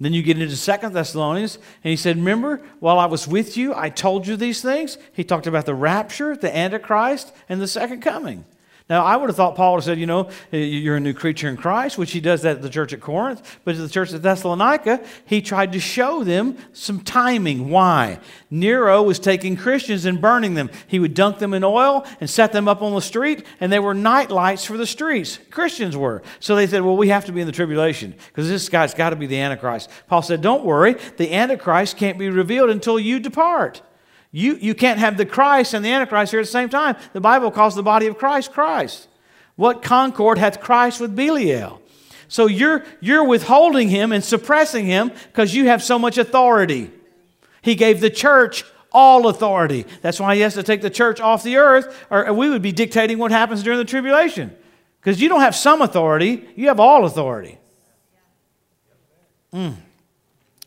Then you get into Second Thessalonians, and he said, Remember, while I was with you, I told you these things. He talked about the rapture, the Antichrist, and the second coming. Now, I would have thought Paul would have said, you know, you're a new creature in Christ, which he does that at the church at Corinth. But at the church at Thessalonica, he tried to show them some timing. Why? Nero was taking Christians and burning them. He would dunk them in oil and set them up on the street, and they were night lights for the streets. Christians were. So they said, well, we have to be in the tribulation because this guy's got to be the Antichrist. Paul said, don't worry, the Antichrist can't be revealed until you depart. You, you can't have the Christ and the Antichrist here at the same time. The Bible calls the body of Christ Christ. What concord hath Christ with Belial? So you're, you're withholding him and suppressing him because you have so much authority. He gave the church all authority. That's why he has to take the church off the earth, or we would be dictating what happens during the tribulation. Because you don't have some authority, you have all authority. Mm.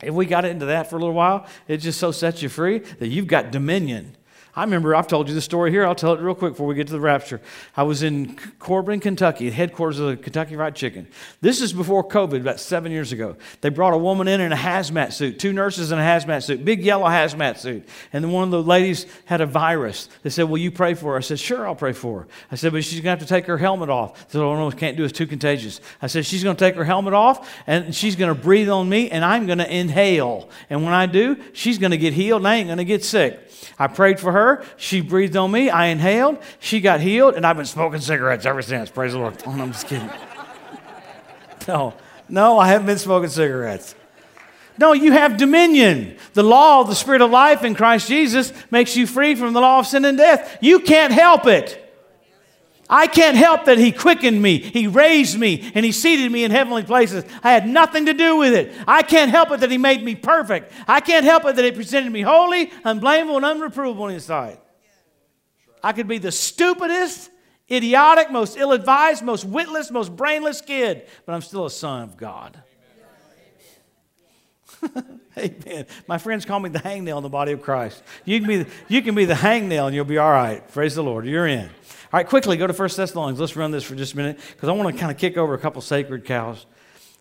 If we got into that for a little while, it just so sets you free that you've got dominion. I remember I've told you the story here. I'll tell it real quick before we get to the rapture. I was in Corbin, Kentucky, headquarters of the Kentucky Fried Chicken. This is before COVID, about seven years ago. They brought a woman in in a hazmat suit, two nurses in a hazmat suit, big yellow hazmat suit. And then one of the ladies had a virus. They said, Will you pray for her? I said, Sure, I'll pray for her. I said, But she's going to have to take her helmet off. I said, Oh, no, can't do it. It's too contagious. I said, She's going to take her helmet off and she's going to breathe on me and I'm going to inhale. And when I do, she's going to get healed and I ain't going to get sick. I prayed for her. She breathed on me. I inhaled. She got healed. And I've been smoking cigarettes ever since. Praise the Lord. Oh, I'm just kidding. No, no, I haven't been smoking cigarettes. No, you have dominion. The law of the Spirit of life in Christ Jesus makes you free from the law of sin and death. You can't help it. I can't help that He quickened me, He raised me, and He seated me in heavenly places. I had nothing to do with it. I can't help it that He made me perfect. I can't help it that He presented me holy, unblameable, and unreprovable in His sight. I could be the stupidest, idiotic, most ill advised, most witless, most brainless kid, but I'm still a son of God. Amen. My friends call me the hangnail in the body of Christ. You can be the, you can be the hangnail and you'll be all right. Praise the Lord. You're in. All right, quickly go to 1 Thessalonians. Let's run this for just a minute because I want to kind of kick over a couple sacred cows.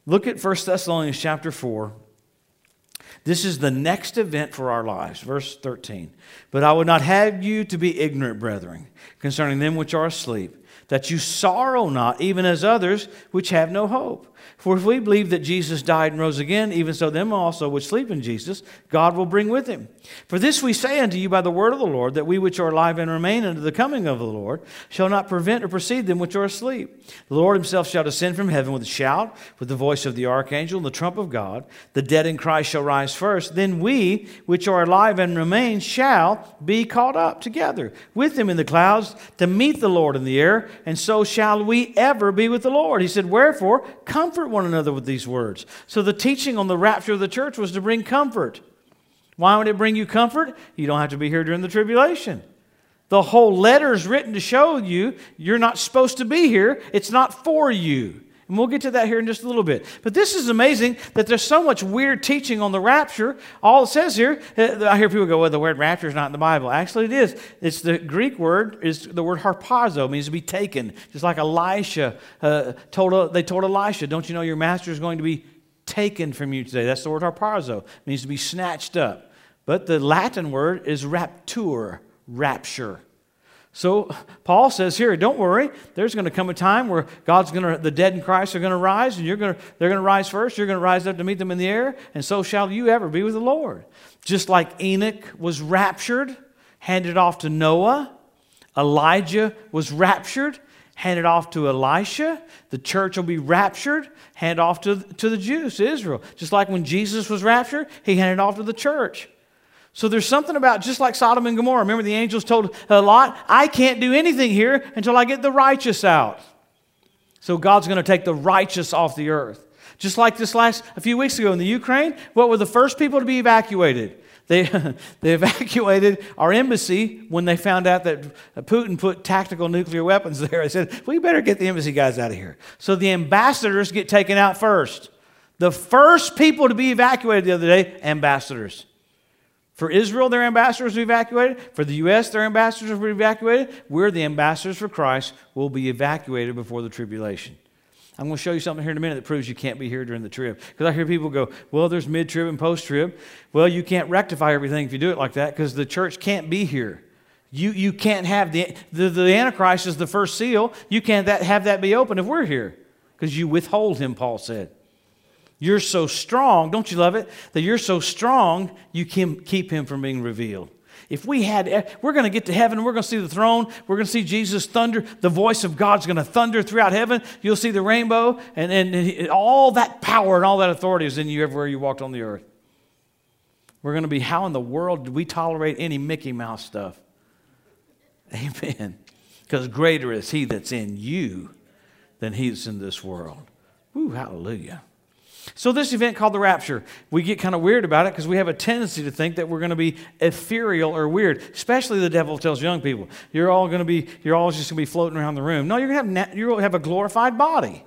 Look at 1 Thessalonians chapter 4. This is the next event for our lives. Verse 13. But I would not have you to be ignorant, brethren, concerning them which are asleep, that you sorrow not, even as others which have no hope. For if we believe that Jesus died and rose again, even so them also which sleep in Jesus, God will bring with him. For this we say unto you by the word of the Lord, that we which are alive and remain unto the coming of the Lord shall not prevent or precede them which are asleep. The Lord himself shall descend from heaven with a shout, with the voice of the archangel, and the trump of God. The dead in Christ shall rise first. Then we which are alive and remain shall be caught up together with him in the clouds to meet the Lord in the air, and so shall we ever be with the Lord. He said, Wherefore, comfort one another with these words. So the teaching on the rapture of the church was to bring comfort. Why would it bring you comfort? You don't have to be here during the tribulation. The whole letter is written to show you you're not supposed to be here. It's not for you. And we'll get to that here in just a little bit. But this is amazing that there's so much weird teaching on the rapture. All it says here, uh, I hear people go, well, the word rapture is not in the Bible. Actually, it is. It's the Greek word, is the word harpazo, means to be taken. Just like Elisha uh, told, they told Elisha, don't you know your master is going to be taken from you today? That's the word harpazo, means to be snatched up. But the Latin word is rapture, rapture. So Paul says here, don't worry. There's going to come a time where God's going to, the dead in Christ are going to rise, and you're going to, they're going to rise first. You're going to rise up to meet them in the air, and so shall you ever be with the Lord. Just like Enoch was raptured, handed off to Noah, Elijah was raptured, handed off to Elisha. The church will be raptured, handed off to, to the Jews, Israel. Just like when Jesus was raptured, he handed off to the church. So there's something about just like Sodom and Gomorrah. Remember, the angels told uh, Lot, I can't do anything here until I get the righteous out. So God's going to take the righteous off the earth. Just like this last, a few weeks ago in the Ukraine, what were the first people to be evacuated? They, they evacuated our embassy when they found out that Putin put tactical nuclear weapons there. They said, we better get the embassy guys out of here. So the ambassadors get taken out first. The first people to be evacuated the other day, ambassadors. For Israel, their ambassadors were evacuated. For the U.S., their ambassadors were evacuated. We're the ambassadors for Christ. will be evacuated before the tribulation. I'm going to show you something here in a minute that proves you can't be here during the trib. Because I hear people go, well, there's mid trib and post trib. Well, you can't rectify everything if you do it like that because the church can't be here. You, you can't have the, the, the Antichrist is the first seal. You can't that, have that be open if we're here because you withhold him, Paul said. You're so strong, don't you love it? That you're so strong, you can keep him from being revealed. If we had, eh, we're going to get to heaven, we're going to see the throne, we're going to see Jesus thunder, the voice of God's going to thunder throughout heaven. You'll see the rainbow, and, and, and all that power and all that authority is in you everywhere you walked on the earth. We're going to be, how in the world do we tolerate any Mickey Mouse stuff? Amen. Because greater is he that's in you than he in this world. Woo, hallelujah. So, this event called the rapture, we get kind of weird about it because we have a tendency to think that we're going to be ethereal or weird. Especially the devil tells young people, you're all going to be, you're all just going to be floating around the room. No, you're going to have, you're have a glorified body.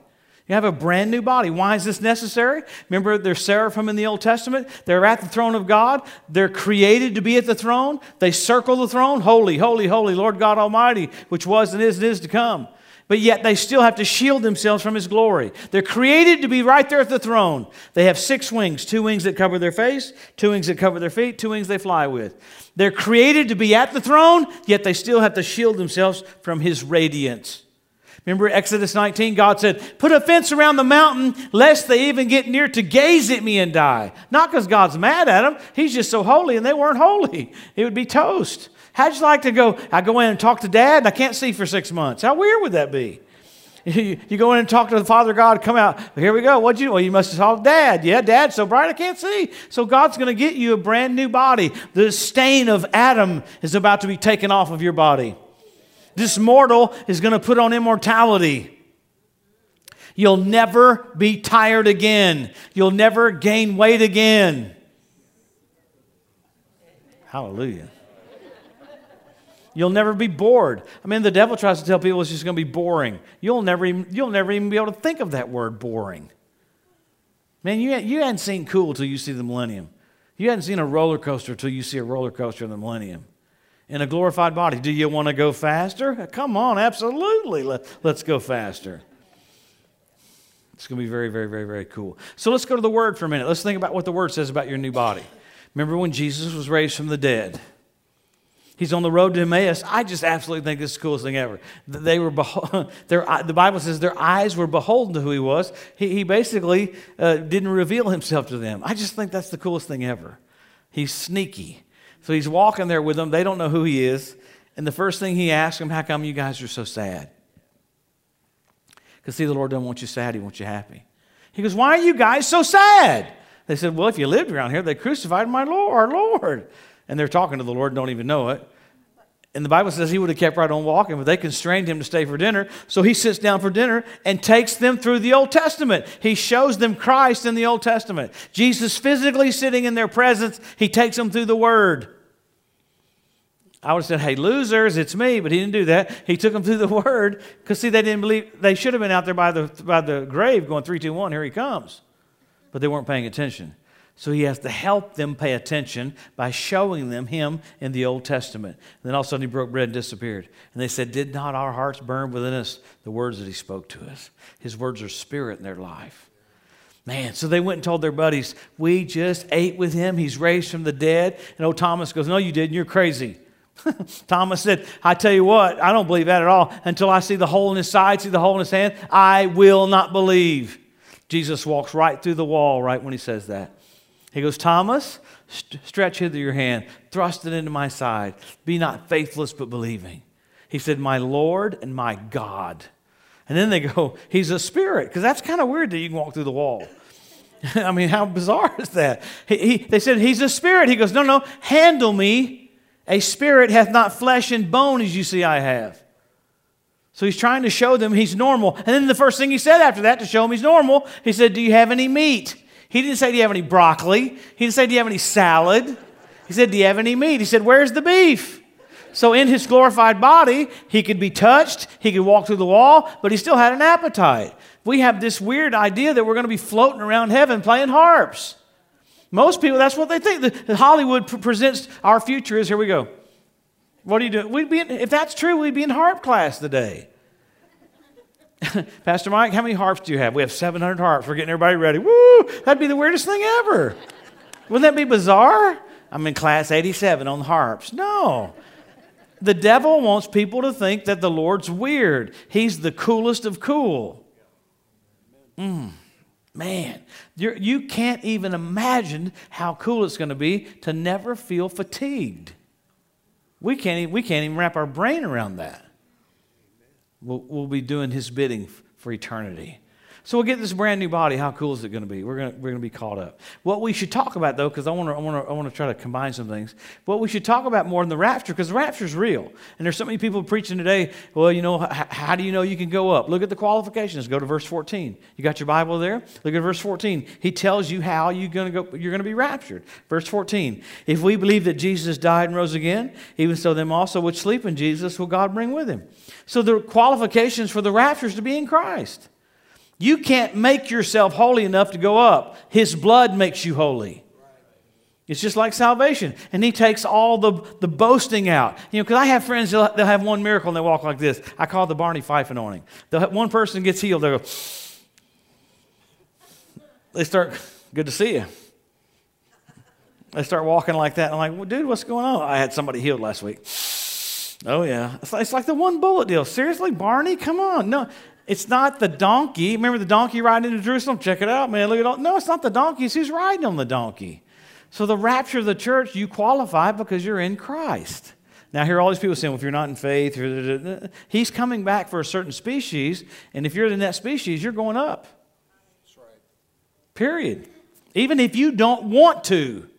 You have a brand new body. Why is this necessary? Remember, there's seraphim in the Old Testament. They're at the throne of God. They're created to be at the throne. They circle the throne. Holy, holy, holy, Lord God Almighty, which was and is and is to come but yet they still have to shield themselves from his glory. They're created to be right there at the throne. They have six wings two wings that cover their face, two wings that cover their feet, two wings they fly with. They're created to be at the throne, yet they still have to shield themselves from his radiance. Remember Exodus 19? God said, Put a fence around the mountain lest they even get near to gaze at me and die. Not because God's mad at them, He's just so holy and they weren't holy. It would be toast. How'd you like to go? I go in and talk to dad and I can't see for six months. How weird would that be? You, go in and talk to the Father God, come out. Here we go. What'd you? Well, you must have saw Dad. Yeah, Dad, so bright I can't see. So God's going to get you a brand new body. The stain of Adam is about to be taken off of your body. This mortal is going to put on immortality. You'll never be tired again. You'll never gain weight again. Hallelujah. You'll never be bored. I mean, the devil tries to tell people it's just going to be boring. You'll never even, you'll never even be able to think of that word boring. Man, you, you hadn't seen cool till you see the millennium. You hadn't seen a roller coaster till you see a roller coaster in the millennium in a glorified body. Do you want to go faster? Come on, absolutely. Let, let's go faster. It's going to be very, very, very, very cool. So let's go to the Word for a minute. Let's think about what the Word says about your new body. Remember when Jesus was raised from the dead? He's on the road to Emmaus. I just absolutely think this is the coolest thing ever. They were their, the Bible says their eyes were beholden to who he was. He, he basically uh, didn't reveal himself to them. I just think that's the coolest thing ever. He's sneaky. So he's walking there with them. They don't know who he is. And the first thing he asks them, How come you guys are so sad? Because see, the Lord doesn't want you sad, He wants you happy. He goes, Why are you guys so sad? They said, Well, if you lived around here, they crucified my Lord, our Lord. And they're talking to the Lord, don't even know it. And the Bible says he would have kept right on walking, but they constrained him to stay for dinner. So he sits down for dinner and takes them through the Old Testament. He shows them Christ in the Old Testament. Jesus physically sitting in their presence, he takes them through the Word. I would have said, hey, losers, it's me, but he didn't do that. He took them through the Word because, see, they didn't believe, they should have been out there by the, by the grave going, three, two, one, here he comes. But they weren't paying attention. So he has to help them pay attention by showing them him in the Old Testament. And then all of a sudden he broke bread and disappeared. And they said, Did not our hearts burn within us the words that he spoke to us? His words are spirit in their life. Man, so they went and told their buddies, We just ate with him. He's raised from the dead. And old Thomas goes, No, you didn't. You're crazy. Thomas said, I tell you what, I don't believe that at all. Until I see the hole in his side, see the hole in his hand, I will not believe. Jesus walks right through the wall right when he says that. He goes, Thomas, st- stretch hither your hand, thrust it into my side. Be not faithless, but believing. He said, My Lord and my God. And then they go, He's a spirit, because that's kind of weird that you can walk through the wall. I mean, how bizarre is that? He, he, they said, He's a spirit. He goes, No, no, handle me. A spirit hath not flesh and bone as you see I have. So he's trying to show them he's normal. And then the first thing he said after that to show him he's normal, he said, Do you have any meat? He didn't say, Do you have any broccoli? He didn't say, Do you have any salad? He said, Do you have any meat? He said, Where's the beef? So in his glorified body, he could be touched, he could walk through the wall, but he still had an appetite. We have this weird idea that we're going to be floating around heaven playing harps. Most people, that's what they think. The, Hollywood presents our future is here we go. What are you doing? We'd be in, if that's true, we'd be in harp class today. Pastor Mike, how many harps do you have? We have 700 harps. We're getting everybody ready. Woo! That'd be the weirdest thing ever. Wouldn't that be bizarre? I'm in class 87 on the harps. No. The devil wants people to think that the Lord's weird. He's the coolest of cool. Mm, man, You're, you can not even imagine how cool it's going to be to never feel fatigued. We can't, even, we can't even wrap our brain around that we'll, we'll be doing his bidding for eternity. So we'll get this brand new body. How cool is it going to be? We're going to, we're to be caught up. What we should talk about, though, because I want to I I try to combine some things. What we should talk about more than the rapture, because the rapture is real. And there's so many people preaching today. Well, you know, h- how do you know you can go up? Look at the qualifications. Go to verse 14. You got your Bible there? Look at verse 14. He tells you how you're going to go. You're going to be raptured. Verse 14. If we believe that Jesus died and rose again, even so, them also which sleep in Jesus will God bring with him. So the qualifications for the rapture is to be in Christ. You can't make yourself holy enough to go up. His blood makes you holy. It's just like salvation. And he takes all the, the boasting out. You know, because I have friends, they'll, they'll, have one miracle and they walk like this. I call the Barney Fife anointing. Have, one person gets healed, they go, they start, good to see you. They start walking like that. I'm like, well, dude, what's going on? I had somebody healed last week. Oh, yeah. It's like the one bullet deal. Seriously, Barney? Come on. No, it's not the donkey. Remember the donkey riding into Jerusalem? Check it out, man. Look at all. No, it's not the donkey. It's who's riding on the donkey. So the rapture of the church, you qualify because you're in Christ. Now, here are all these people saying, well, if you're not in faith, he's coming back for a certain species, and if you're in that species, you're going up. Right. Period. Even if you don't want to,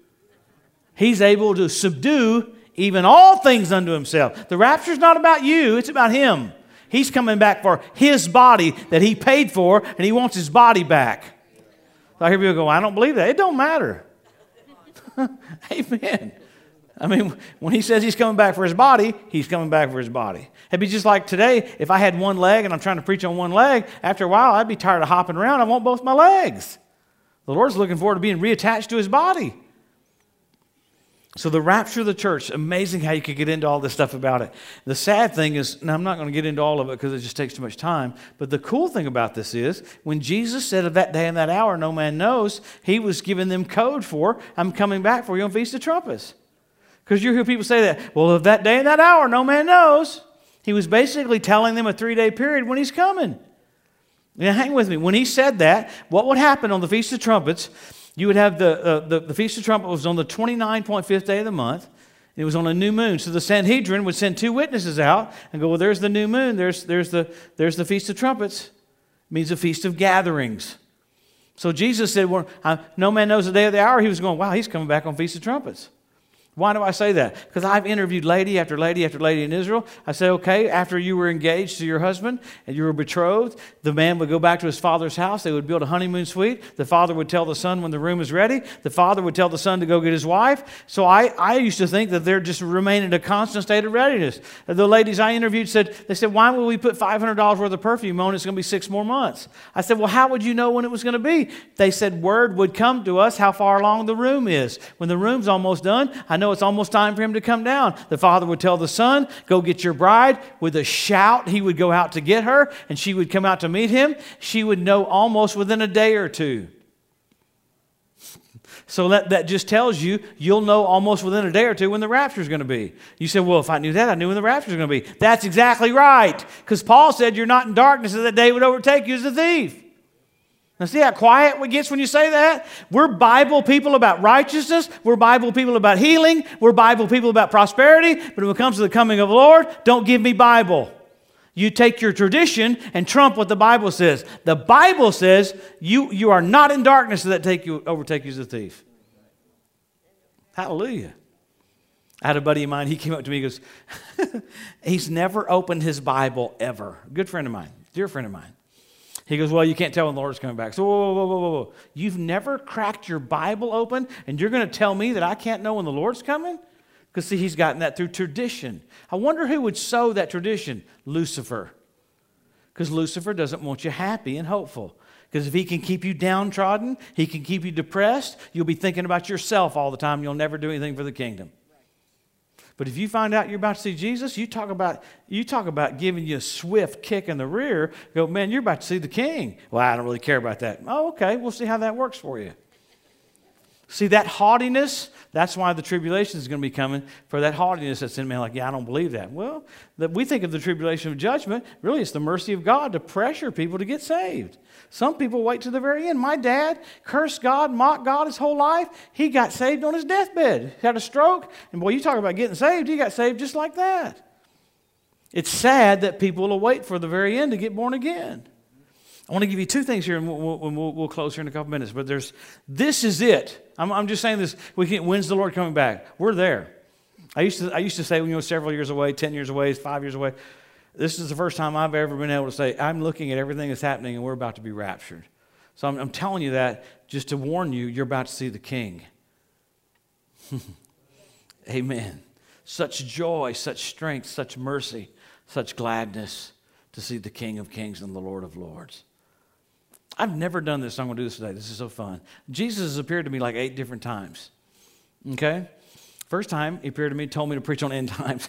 he's able to subdue even all things unto himself. The rapture's not about you, it's about him. He's coming back for his body that he paid for, and he wants his body back. So I hear people go, I don't believe that. It don't matter. Amen. I mean, when he says he's coming back for his body, he's coming back for his body. It'd be just like today, if I had one leg and I'm trying to preach on one leg, after a while I'd be tired of hopping around. I want both my legs. The Lord's looking forward to being reattached to his body. So, the rapture of the church, amazing how you could get into all this stuff about it. The sad thing is, and I'm not going to get into all of it because it just takes too much time, but the cool thing about this is when Jesus said of that day and that hour, no man knows, he was giving them code for, I'm coming back for you on Feast of Trumpets. Because you hear people say that, well, of that day and that hour, no man knows. He was basically telling them a three day period when he's coming. Now, hang with me. When he said that, what would happen on the Feast of Trumpets? You would have the, uh, the, the Feast of Trumpets was on the 29.5th day of the month. And it was on a new moon. So the Sanhedrin would send two witnesses out and go, Well, there's the new moon. There's, there's, the, there's the Feast of Trumpets. It means a feast of gatherings. So Jesus said, well, No man knows the day or the hour. He was going, Wow, he's coming back on Feast of Trumpets. Why do I say that? Because I've interviewed lady after lady after lady in Israel. I say, okay, after you were engaged to your husband and you were betrothed, the man would go back to his father's house. They would build a honeymoon suite. The father would tell the son when the room is ready. The father would tell the son to go get his wife. So I, I used to think that they're just remaining in a constant state of readiness. The ladies I interviewed said, they said, why would we put $500 worth of perfume on? It's going to be six more months. I said, well, how would you know when it was going to be? They said, word would come to us how far along the room is. When the room's almost done, I know it's almost time for him to come down. The father would tell the son, Go get your bride. With a shout, he would go out to get her, and she would come out to meet him. She would know almost within a day or two. So that, that just tells you you'll know almost within a day or two when the rapture is going to be. You say, well, if I knew that, I knew when the rapture is going to be. That's exactly right. Because Paul said you're not in darkness and that day would overtake you as a thief. Now, see how quiet it gets when you say that? We're Bible people about righteousness. We're Bible people about healing. We're Bible people about prosperity. But when it comes to the coming of the Lord, don't give me Bible. You take your tradition and trump what the Bible says. The Bible says you, you are not in darkness that take you, overtake you as a thief. Hallelujah. I had a buddy of mine, he came up to me, he goes, he's never opened his Bible ever. Good friend of mine, dear friend of mine. He goes, Well, you can't tell when the Lord's coming back. So, whoa, whoa, whoa, whoa, whoa. You've never cracked your Bible open and you're going to tell me that I can't know when the Lord's coming? Because, see, he's gotten that through tradition. I wonder who would sow that tradition? Lucifer. Because Lucifer doesn't want you happy and hopeful. Because if he can keep you downtrodden, he can keep you depressed, you'll be thinking about yourself all the time. You'll never do anything for the kingdom. But if you find out you're about to see Jesus, you talk about you talk about giving you a swift kick in the rear. Go, man, you're about to see the King. Well, I don't really care about that. Oh, okay. We'll see how that works for you. See that haughtiness? That's why the tribulation is going to be coming for that haughtiness that's in me. Like, yeah, I don't believe that. Well, that we think of the tribulation of judgment. Really, it's the mercy of God to pressure people to get saved. Some people wait to the very end. My dad cursed God, mocked God his whole life. He got saved on his deathbed. He had a stroke. And boy, you talk about getting saved, he got saved just like that. It's sad that people will wait for the very end to get born again. I want to give you two things here, and we'll, we'll, we'll close here in a couple minutes. But there's this is it. I'm, I'm just saying this. We can, when's the Lord coming back? We're there. I used to I used to say when you know several years away, ten years away, five years away. This is the first time I've ever been able to say, I'm looking at everything that's happening and we're about to be raptured. So I'm, I'm telling you that just to warn you, you're about to see the King. Amen. Such joy, such strength, such mercy, such gladness to see the King of Kings and the Lord of Lords. I've never done this, so I'm going to do this today. This is so fun. Jesus has appeared to me like eight different times. Okay? First time he appeared to me, told me to preach on end times.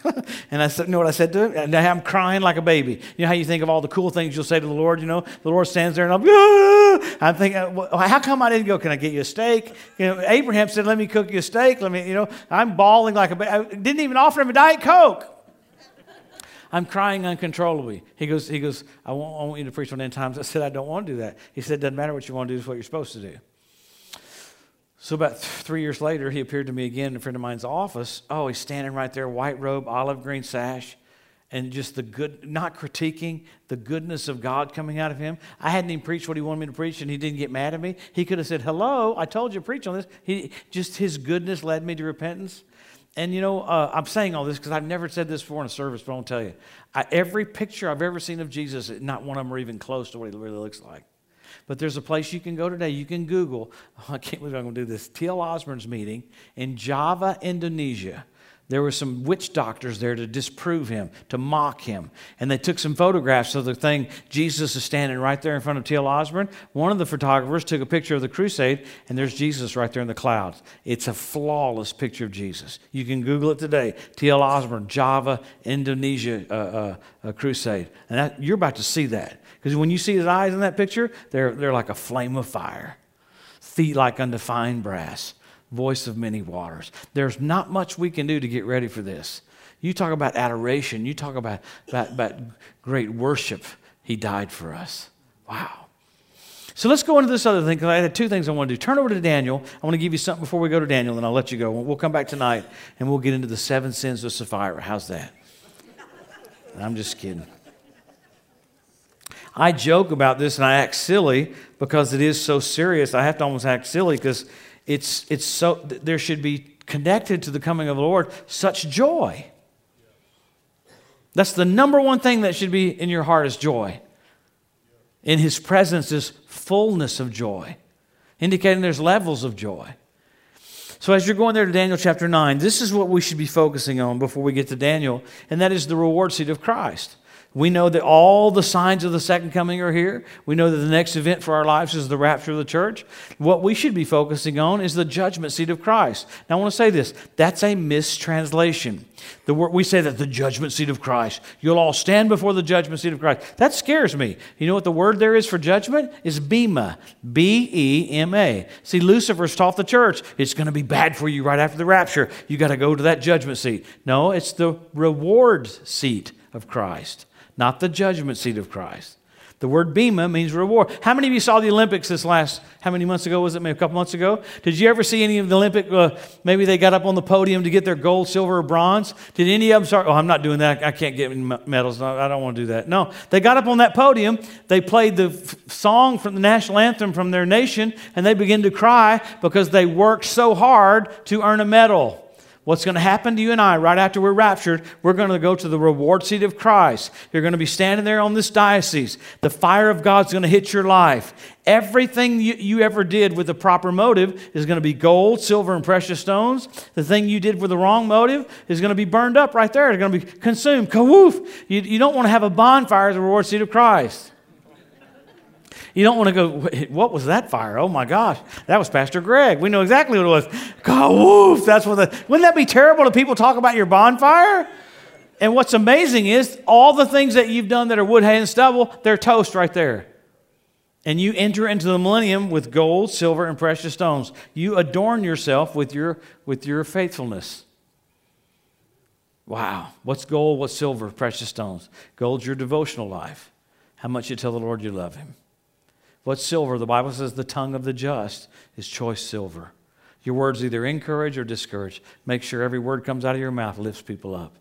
and I said, you know what I said to him? And I'm crying like a baby. You know how you think of all the cool things you'll say to the Lord? You know, the Lord stands there and I'm, ah! I'm thinking, well, how come I didn't go? Can I get you a steak? You know, Abraham said, let me cook you a steak. Let me, you know, I'm bawling like a baby. I didn't even offer him a Diet Coke. I'm crying uncontrollably. He goes, he goes I, want, I want you to preach on end times. I said, I don't want to do that. He said, it doesn't matter what you want to do, it's what you're supposed to do. So about th- three years later, he appeared to me again in a friend of mine's office. Oh, he's standing right there, white robe, olive green sash, and just the good, not critiquing the goodness of God coming out of him. I hadn't even preached what he wanted me to preach, and he didn't get mad at me. He could have said, "Hello, I told you to preach on this." He just his goodness led me to repentance. And you know, uh, I'm saying all this because I've never said this before in a service, but I'll tell you, I, every picture I've ever seen of Jesus, not one of them are even close to what he really looks like. But there's a place you can go today. You can Google, oh, I can't believe I'm going to do this, T.L. Osborn's meeting in Java, Indonesia. There were some witch doctors there to disprove him, to mock him. And they took some photographs of the thing. Jesus is standing right there in front of T.L. Osborn. One of the photographers took a picture of the crusade, and there's Jesus right there in the clouds. It's a flawless picture of Jesus. You can Google it today. T.L. Osborn, Java, Indonesia uh, uh, crusade. And that, you're about to see that. Because when you see his eyes in that picture, they're, they're like a flame of fire, feet like undefined brass, voice of many waters. There's not much we can do to get ready for this. You talk about adoration, you talk about, about, about great worship. He died for us. Wow. So let's go into this other thing because I had two things I want to do. Turn over to Daniel. I want to give you something before we go to Daniel, and I'll let you go. We'll come back tonight and we'll get into the seven sins of Sapphira. How's that? I'm just kidding. I joke about this and I act silly because it is so serious. I have to almost act silly because it's, it's so, there should be connected to the coming of the Lord such joy. That's the number one thing that should be in your heart is joy. In his presence is fullness of joy, indicating there's levels of joy. So, as you're going there to Daniel chapter 9, this is what we should be focusing on before we get to Daniel, and that is the reward seat of Christ. We know that all the signs of the second coming are here. We know that the next event for our lives is the rapture of the church. What we should be focusing on is the judgment seat of Christ. Now, I want to say this that's a mistranslation. The word, we say that the judgment seat of Christ. You'll all stand before the judgment seat of Christ. That scares me. You know what the word there is for judgment? Is bema. B E M A. See, Lucifer's taught the church it's going to be bad for you right after the rapture. You got to go to that judgment seat. No, it's the reward seat of Christ not the judgment seat of Christ. The word bema means reward. How many of you saw the Olympics this last, how many months ago was it? Maybe a couple months ago? Did you ever see any of the Olympic, uh, maybe they got up on the podium to get their gold, silver, or bronze? Did any of them start, oh, I'm not doing that. I can't get medals. I don't want to do that. No, they got up on that podium. They played the f- song from the national anthem from their nation, and they began to cry because they worked so hard to earn a medal. What's going to happen to you and I right after we're raptured? We're going to go to the reward seat of Christ. You're going to be standing there on this diocese. The fire of God's going to hit your life. Everything you, you ever did with the proper motive is going to be gold, silver, and precious stones. The thing you did with the wrong motive is going to be burned up right there. It's going to be consumed. Kawoof! You, you don't want to have a bonfire at the reward seat of Christ. You don't want to go, what was that fire? Oh my gosh, that was Pastor Greg. We know exactly what it was. God, woof, that's what the, wouldn't that be terrible to people talk about your bonfire? And what's amazing is all the things that you've done that are wood, hay, and stubble, they're toast right there. And you enter into the millennium with gold, silver, and precious stones. You adorn yourself with your, with your faithfulness. Wow. What's gold? What's silver? Precious stones. Gold's your devotional life. How much you tell the Lord you love Him. What's silver? The Bible says the tongue of the just is choice silver. Your words either encourage or discourage. Make sure every word comes out of your mouth lifts people up.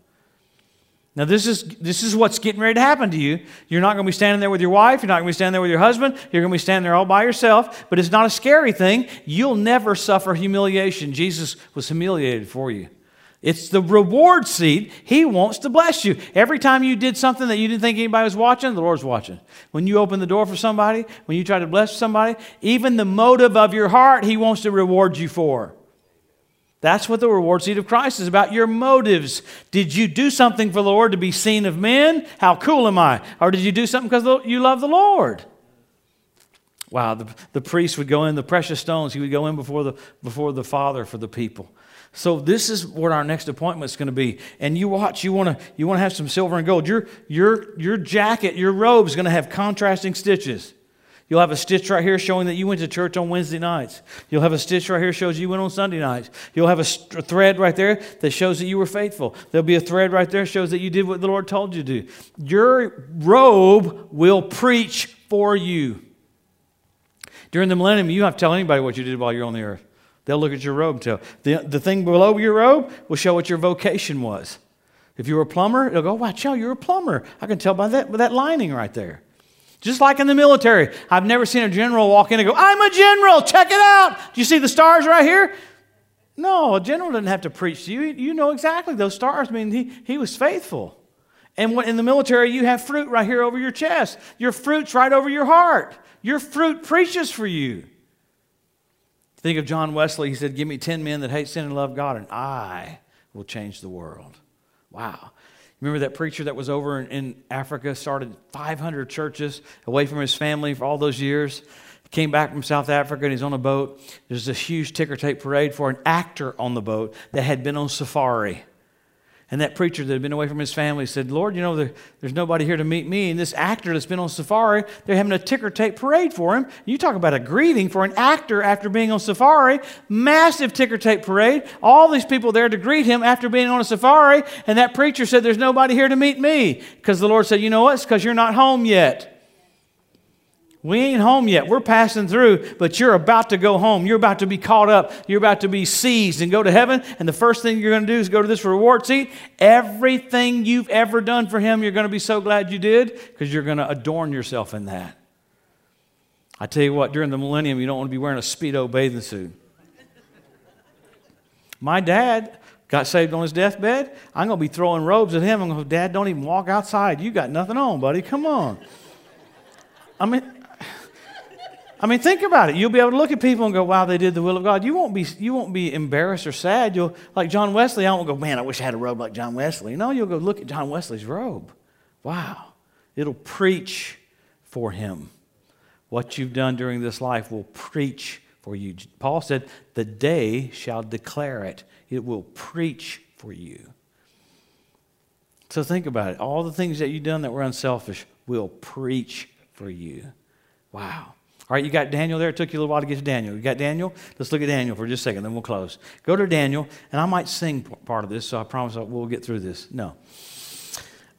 Now, this is, this is what's getting ready to happen to you. You're not going to be standing there with your wife. You're not going to be standing there with your husband. You're going to be standing there all by yourself. But it's not a scary thing. You'll never suffer humiliation. Jesus was humiliated for you. It's the reward seat. He wants to bless you. Every time you did something that you didn't think anybody was watching, the Lord's watching. When you open the door for somebody, when you try to bless somebody, even the motive of your heart, He wants to reward you for. That's what the reward seat of Christ is about your motives. Did you do something for the Lord to be seen of men? How cool am I? Or did you do something because you love the Lord? Wow, the, the priest would go in, the precious stones, he would go in before the, before the Father for the people. So this is what our next appointment is going to be. And you watch, you want to you want to have some silver and gold. Your your your jacket, your robe is going to have contrasting stitches. You'll have a stitch right here showing that you went to church on Wednesday nights. You'll have a stitch right here shows you went on Sunday nights. You'll have a thread right there that shows that you were faithful. There'll be a thread right there shows that you did what the Lord told you to do. Your robe will preach for you. During the millennium, you don't have to tell anybody what you did while you're on the earth. They'll look at your robe tell. The, the thing below your robe will show what your vocation was. If you were a plumber, it'll go, oh, watch out, you're a plumber. I can tell by that, by that lining right there. Just like in the military. I've never seen a general walk in and go, I'm a general, check it out. Do you see the stars right here? No, a general doesn't have to preach to you. You know exactly those stars mean he, he was faithful. And in the military, you have fruit right here over your chest. Your fruit's right over your heart. Your fruit preaches for you. Think of John Wesley. He said, Give me 10 men that hate sin and love God, and I will change the world. Wow. Remember that preacher that was over in, in Africa, started 500 churches away from his family for all those years? came back from South Africa and he's on a boat. There's this huge ticker tape parade for an actor on the boat that had been on safari. And that preacher that had been away from his family said, Lord, you know, there, there's nobody here to meet me. And this actor that's been on safari, they're having a ticker tape parade for him. You talk about a greeting for an actor after being on safari. Massive ticker tape parade. All these people there to greet him after being on a safari. And that preacher said, There's nobody here to meet me. Because the Lord said, You know what? It's because you're not home yet. We ain't home yet. We're passing through, but you're about to go home. You're about to be caught up. You're about to be seized and go to heaven. And the first thing you're going to do is go to this reward seat. Everything you've ever done for Him, you're going to be so glad you did because you're going to adorn yourself in that. I tell you what, during the millennium, you don't want to be wearing a Speedo bathing suit. My dad got saved on his deathbed. I'm going to be throwing robes at him. I'm going to go, Dad, don't even walk outside. You got nothing on, buddy. Come on. I mean, I mean, think about it. You'll be able to look at people and go, wow, they did the will of God. You won't be, you won't be embarrassed or sad. You'll, like John Wesley, I won't go, man, I wish I had a robe like John Wesley. No, you'll go look at John Wesley's robe. Wow. It'll preach for him. What you've done during this life will preach for you. Paul said, the day shall declare it. It will preach for you. So think about it. All the things that you've done that were unselfish will preach for you. Wow. All right, you got Daniel there. It took you a little while to get to Daniel. You got Daniel? Let's look at Daniel for just a second, then we'll close. Go to Daniel, and I might sing part of this, so I promise we'll get through this. No.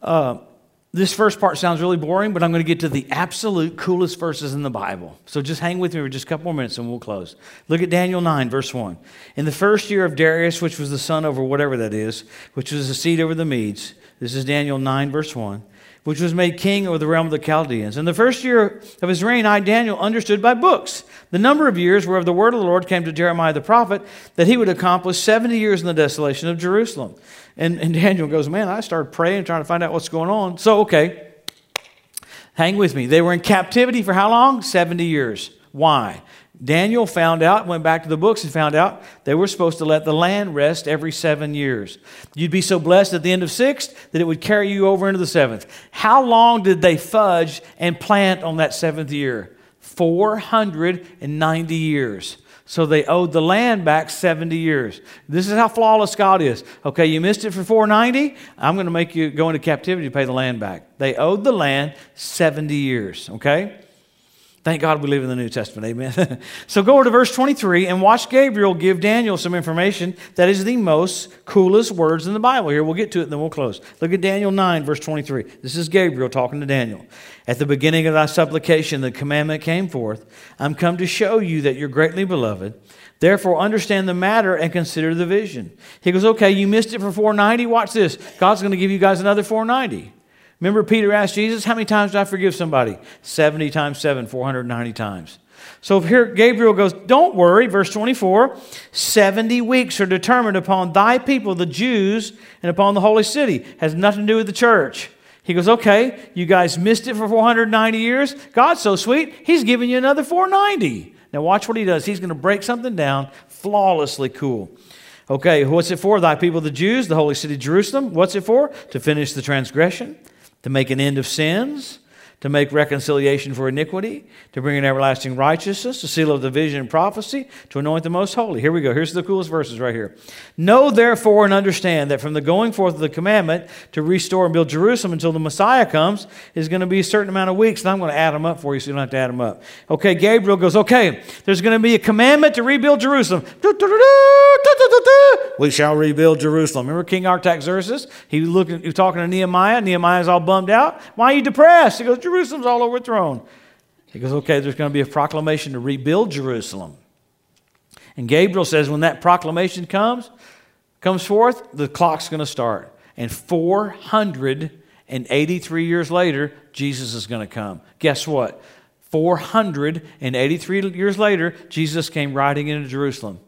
Uh, this first part sounds really boring, but I'm going to get to the absolute coolest verses in the Bible. So just hang with me for just a couple more minutes and we'll close. Look at Daniel 9, verse 1. In the first year of Darius, which was the son over whatever that is, which was the seat over the Medes, this is Daniel 9, verse 1 which was made king over the realm of the Chaldeans. In the first year of his reign, I, Daniel, understood by books the number of years whereof the word of the Lord came to Jeremiah the prophet that he would accomplish 70 years in the desolation of Jerusalem. And, and Daniel goes, Man, I started praying, trying to find out what's going on. So, okay, hang with me. They were in captivity for how long? 70 years. Why? Daniel found out, went back to the books and found out they were supposed to let the land rest every seven years. You'd be so blessed at the end of sixth that it would carry you over into the seventh. How long did they fudge and plant on that seventh year? 490 years. So they owed the land back 70 years. This is how flawless God is. Okay, you missed it for 490. I'm going to make you go into captivity to pay the land back. They owed the land 70 years. Okay? Thank God we live in the New Testament. Amen. so go over to verse 23 and watch Gabriel give Daniel some information that is the most coolest words in the Bible. Here, we'll get to it and then we'll close. Look at Daniel 9, verse 23. This is Gabriel talking to Daniel. At the beginning of thy supplication, the commandment came forth I'm come to show you that you're greatly beloved. Therefore, understand the matter and consider the vision. He goes, Okay, you missed it for 490. Watch this. God's going to give you guys another 490. Remember, Peter asked Jesus, How many times do I forgive somebody? 70 times 7, 490 times. So here Gabriel goes, Don't worry, verse 24 70 weeks are determined upon thy people, the Jews, and upon the holy city. Has nothing to do with the church. He goes, Okay, you guys missed it for 490 years. God's so sweet, He's giving you another 490. Now, watch what He does. He's going to break something down flawlessly cool. Okay, what's it for? Thy people, the Jews, the holy city, Jerusalem. What's it for? To finish the transgression to make an end of sins, to make reconciliation for iniquity, to bring an everlasting righteousness, to seal of the vision and prophecy, to anoint the most holy. Here we go. Here's the coolest verses right here. Know therefore and understand that from the going forth of the commandment to restore and build Jerusalem until the Messiah comes is going to be a certain amount of weeks. And I'm going to add them up for you so you don't have to add them up. Okay, Gabriel goes, okay, there's going to be a commandment to rebuild Jerusalem. We shall rebuild Jerusalem. Remember King Artaxerxes? He, looking, he was talking to Nehemiah. Nehemiah's all bummed out. Why are you depressed? He goes, Jerusalem's all overthrown. He goes, okay, there's going to be a proclamation to rebuild Jerusalem. And Gabriel says, when that proclamation comes, comes forth, the clock's going to start. And 483 years later, Jesus is going to come. Guess what? 483 years later, Jesus came riding into Jerusalem.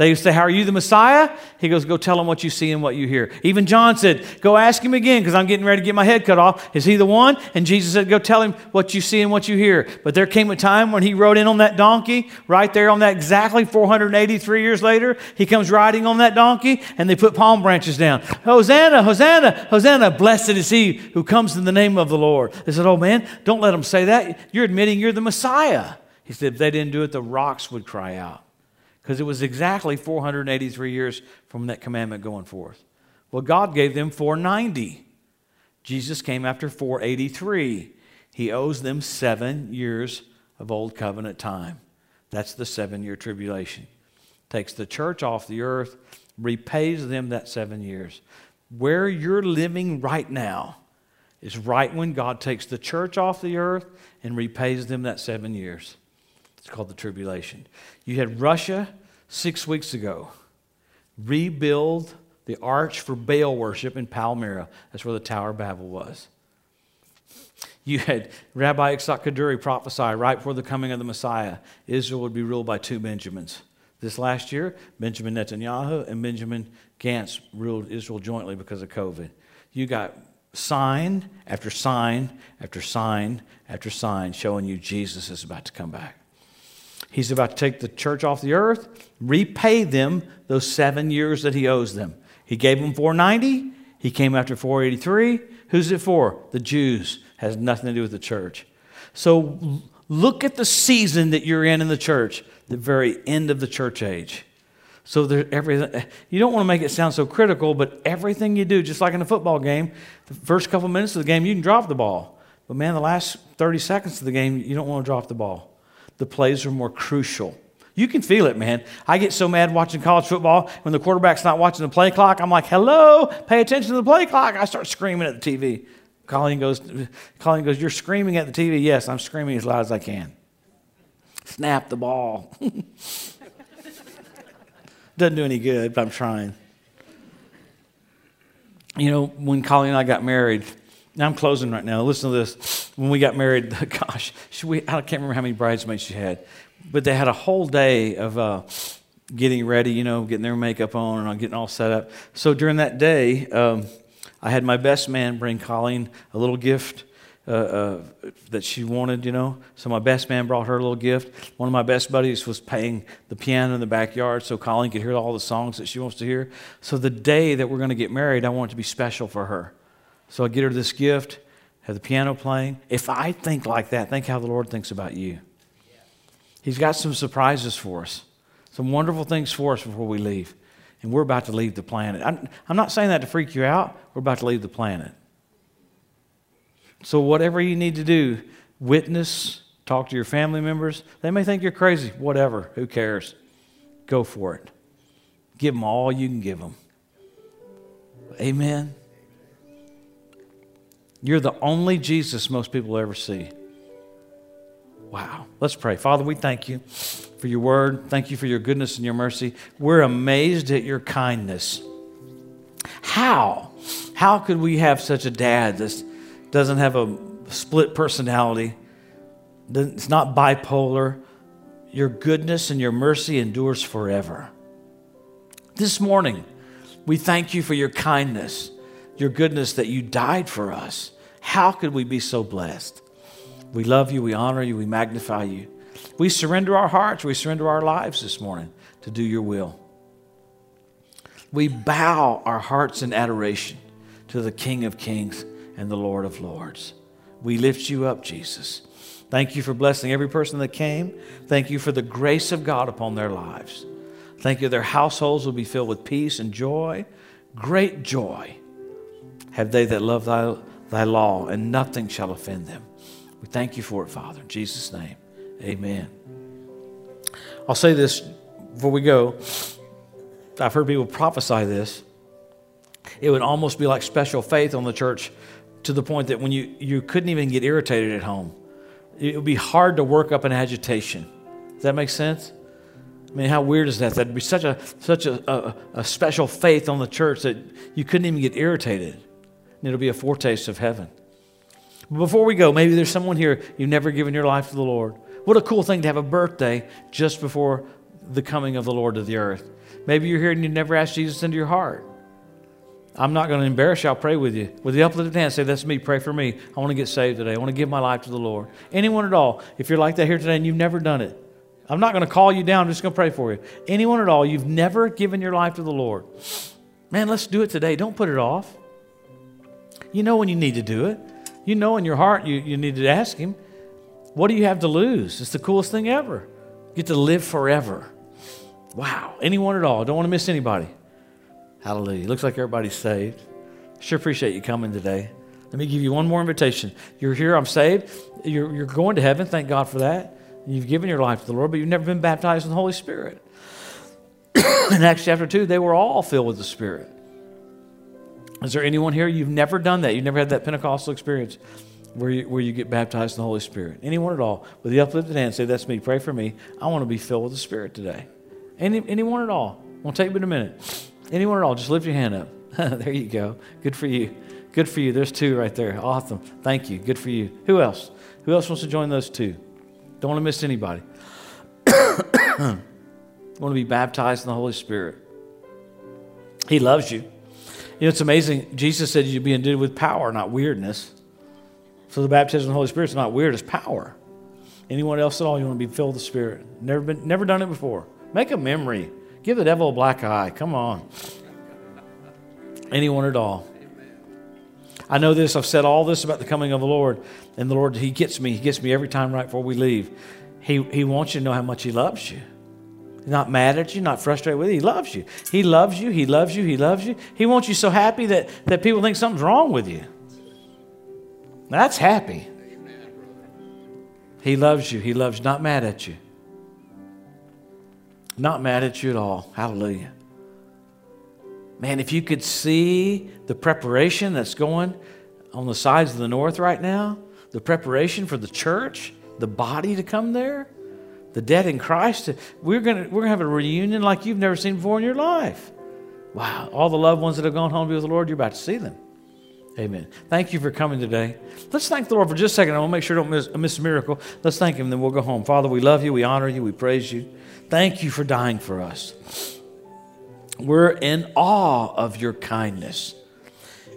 They say, How are you the Messiah? He goes, Go tell them what you see and what you hear. Even John said, Go ask him again because I'm getting ready to get my head cut off. Is he the one? And Jesus said, Go tell him what you see and what you hear. But there came a time when he rode in on that donkey, right there on that exactly 483 years later. He comes riding on that donkey and they put palm branches down. Hosanna, Hosanna, Hosanna. Blessed is he who comes in the name of the Lord. They said, Oh man, don't let them say that. You're admitting you're the Messiah. He said, If they didn't do it, the rocks would cry out because it was exactly 483 years from that commandment going forth. Well, God gave them 490. Jesus came after 483. He owes them seven years of old covenant time. That's the seven year tribulation. Takes the church off the earth, repays them that seven years. Where you're living right now is right when God takes the church off the earth and repays them that seven years. It's called the tribulation. You had Russia six weeks ago rebuild the arch for Baal worship in Palmyra. That's where the Tower of Babel was. You had Rabbi Yitzhak Kaduri prophesy right before the coming of the Messiah, Israel would be ruled by two Benjamins. This last year, Benjamin Netanyahu and Benjamin Gantz ruled Israel jointly because of COVID. You got sign after sign after sign after sign showing you Jesus is about to come back. He's about to take the church off the earth, repay them those seven years that he owes them. He gave them 490. He came after 483. Who's it for? The Jews. Has nothing to do with the church. So look at the season that you're in in the church, the very end of the church age. So there, everything, you don't want to make it sound so critical, but everything you do, just like in a football game, the first couple minutes of the game, you can drop the ball. But man, the last 30 seconds of the game, you don't want to drop the ball the plays are more crucial. You can feel it, man. I get so mad watching college football when the quarterback's not watching the play clock. I'm like, hello, pay attention to the play clock. I start screaming at the TV. Colleen goes, Colleen goes, You're screaming at the TV. Yes, I'm screaming as loud as I can. Snap the ball. Doesn't do any good, but I'm trying. You know, when Colleen and I got married, now I'm closing right now. Listen to this. When we got married, gosh, we, I can't remember how many bridesmaids she had, but they had a whole day of uh, getting ready, you know, getting their makeup on and getting all set up. So during that day, um, I had my best man bring Colleen a little gift. Uh, uh, that she wanted, you know. So my best man brought her a little gift. One of my best buddies was playing the piano in the backyard so Colleen could hear all the songs that she wants to hear. So the day that we're going to get married, I want it to be special for her. So I get her this gift, have the piano playing. If I think like that, think how the Lord thinks about you. He's got some surprises for us, some wonderful things for us before we leave. And we're about to leave the planet. I'm, I'm not saying that to freak you out. We're about to leave the planet. So, whatever you need to do, witness, talk to your family members. They may think you're crazy. Whatever. Who cares? Go for it. Give them all you can give them. Amen. You're the only Jesus most people ever see. Wow. Let's pray. Father, we thank you for your word. Thank you for your goodness and your mercy. We're amazed at your kindness. How? How could we have such a dad that doesn't have a split personality? It's not bipolar. Your goodness and your mercy endures forever. This morning, we thank you for your kindness your goodness that you died for us. How could we be so blessed? We love you, we honor you, we magnify you. We surrender our hearts, we surrender our lives this morning to do your will. We bow our hearts in adoration to the King of Kings and the Lord of Lords. We lift you up, Jesus. Thank you for blessing every person that came. Thank you for the grace of God upon their lives. Thank you, their households will be filled with peace and joy, great joy. Have they that love thy, thy law, and nothing shall offend them. We thank you for it, Father. In Jesus' name, amen. I'll say this before we go. I've heard people prophesy this. It would almost be like special faith on the church to the point that when you, you couldn't even get irritated at home, it would be hard to work up an agitation. Does that make sense? I mean, how weird is that? That'd be such a such a, a, a special faith on the church that you couldn't even get irritated. And it'll be a foretaste of heaven. But Before we go, maybe there's someone here you've never given your life to the Lord. What a cool thing to have a birthday just before the coming of the Lord to the earth. Maybe you're here and you've never asked Jesus into your heart. I'm not going to embarrass you. I'll pray with you. With the uplifted hand, say, That's me. Pray for me. I want to get saved today. I want to give my life to the Lord. Anyone at all, if you're like that here today and you've never done it, I'm not going to call you down. I'm just going to pray for you. Anyone at all, you've never given your life to the Lord. Man, let's do it today. Don't put it off. You know when you need to do it. You know in your heart you, you need to ask Him. What do you have to lose? It's the coolest thing ever. You get to live forever. Wow. Anyone at all. Don't want to miss anybody. Hallelujah. Looks like everybody's saved. Sure appreciate you coming today. Let me give you one more invitation. You're here, I'm saved. You're, you're going to heaven. Thank God for that. You've given your life to the Lord, but you've never been baptized in the Holy Spirit. in Acts chapter 2, they were all filled with the Spirit. Is there anyone here you've never done that? You've never had that Pentecostal experience where you, where you get baptized in the Holy Spirit? Anyone at all? With the uplifted hand, say, That's me. Pray for me. I want to be filled with the Spirit today. Any, anyone at all? Won't take but a minute. Anyone at all? Just lift your hand up. there you go. Good for you. Good for you. There's two right there. Awesome. Thank you. Good for you. Who else? Who else wants to join those two? Don't want to miss anybody. want to be baptized in the Holy Spirit. He loves you. You know, it's amazing. Jesus said you'd be endued with power, not weirdness. So the baptism of the Holy Spirit is not weird, it's power. Anyone else at all, you want to be filled with the Spirit. Never been never done it before. Make a memory. Give the devil a black eye. Come on. Anyone at all. I know this. I've said all this about the coming of the Lord. And the Lord, He gets me. He gets me every time right before we leave. He, he wants you to know how much He loves you. He's not mad at you, not frustrated with you. He loves you. He loves you. He loves you. He loves you. He wants you so happy that, that people think something's wrong with you. That's happy. He loves you. He loves not mad at you. Not mad at you at all. Hallelujah. Man, if you could see the preparation that's going on the sides of the north right now, the preparation for the church, the body to come there, the dead in Christ, we're going we're gonna have a reunion like you've never seen before in your life. Wow. All the loved ones that have gone home to be with the Lord, you're about to see them. Amen. Thank you for coming today. Let's thank the Lord for just a second. I want to make sure I don't miss, miss a miracle. Let's thank Him, then we'll go home. Father, we love you, we honor you, we praise you. Thank you for dying for us. We're in awe of your kindness.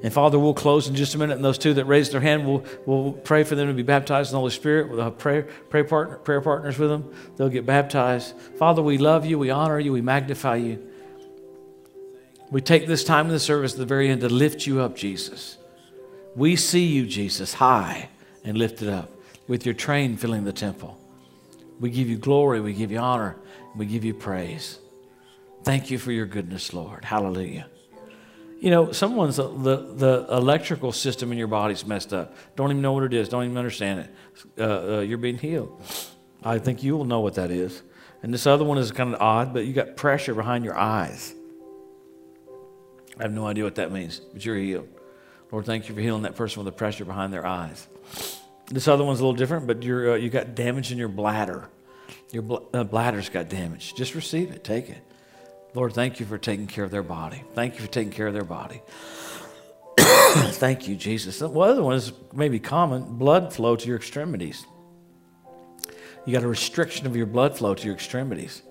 And Father, we'll close in just a minute. And those two that raised their hand, we'll, we'll pray for them to be baptized in the Holy Spirit. We'll have prayer, prayer, partner, prayer partners with them. They'll get baptized. Father, we love you. We honor you. We magnify you. We take this time in the service at the very end to lift you up, Jesus. We see you, Jesus, high and lifted up with your train filling the temple. We give you glory. We give you honor. We give you praise. Thank you for your goodness, Lord. Hallelujah. You know, someone's uh, the, the electrical system in your body's messed up. Don't even know what it is. Don't even understand it. Uh, uh, you're being healed. I think you will know what that is. And this other one is kind of odd, but you got pressure behind your eyes. I have no idea what that means, but you're healed. Lord, thank you for healing that person with the pressure behind their eyes. This other one's a little different, but you're, uh, you got damage in your bladder. Your bl- uh, bladder's got damage. Just receive it, take it. Lord, thank you for taking care of their body. Thank you for taking care of their body. thank you, Jesus. The other one is maybe common blood flow to your extremities. You got a restriction of your blood flow to your extremities.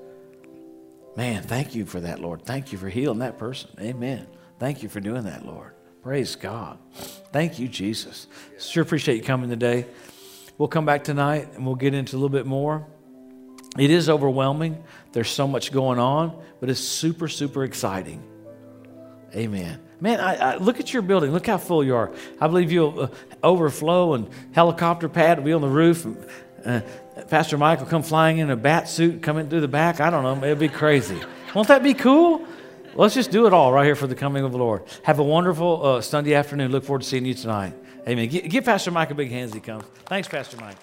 Man, thank you for that, Lord. Thank you for healing that person. Amen. Thank you for doing that, Lord. Praise God. Thank you, Jesus. Sure appreciate you coming today. We'll come back tonight and we'll get into a little bit more. It is overwhelming. There's so much going on, but it's super, super exciting. Amen. Man, I, I, look at your building. Look how full you are. I believe you'll uh, overflow and helicopter pad will be on the roof. And, uh, Pastor Mike will come flying in a bat suit coming through the back. I don't know. It'll be crazy. Won't that be cool? Let's just do it all right here for the coming of the Lord. Have a wonderful uh, Sunday afternoon. Look forward to seeing you tonight. Amen. Give, give Pastor Mike a big hand as he comes. Thanks, Pastor Mike.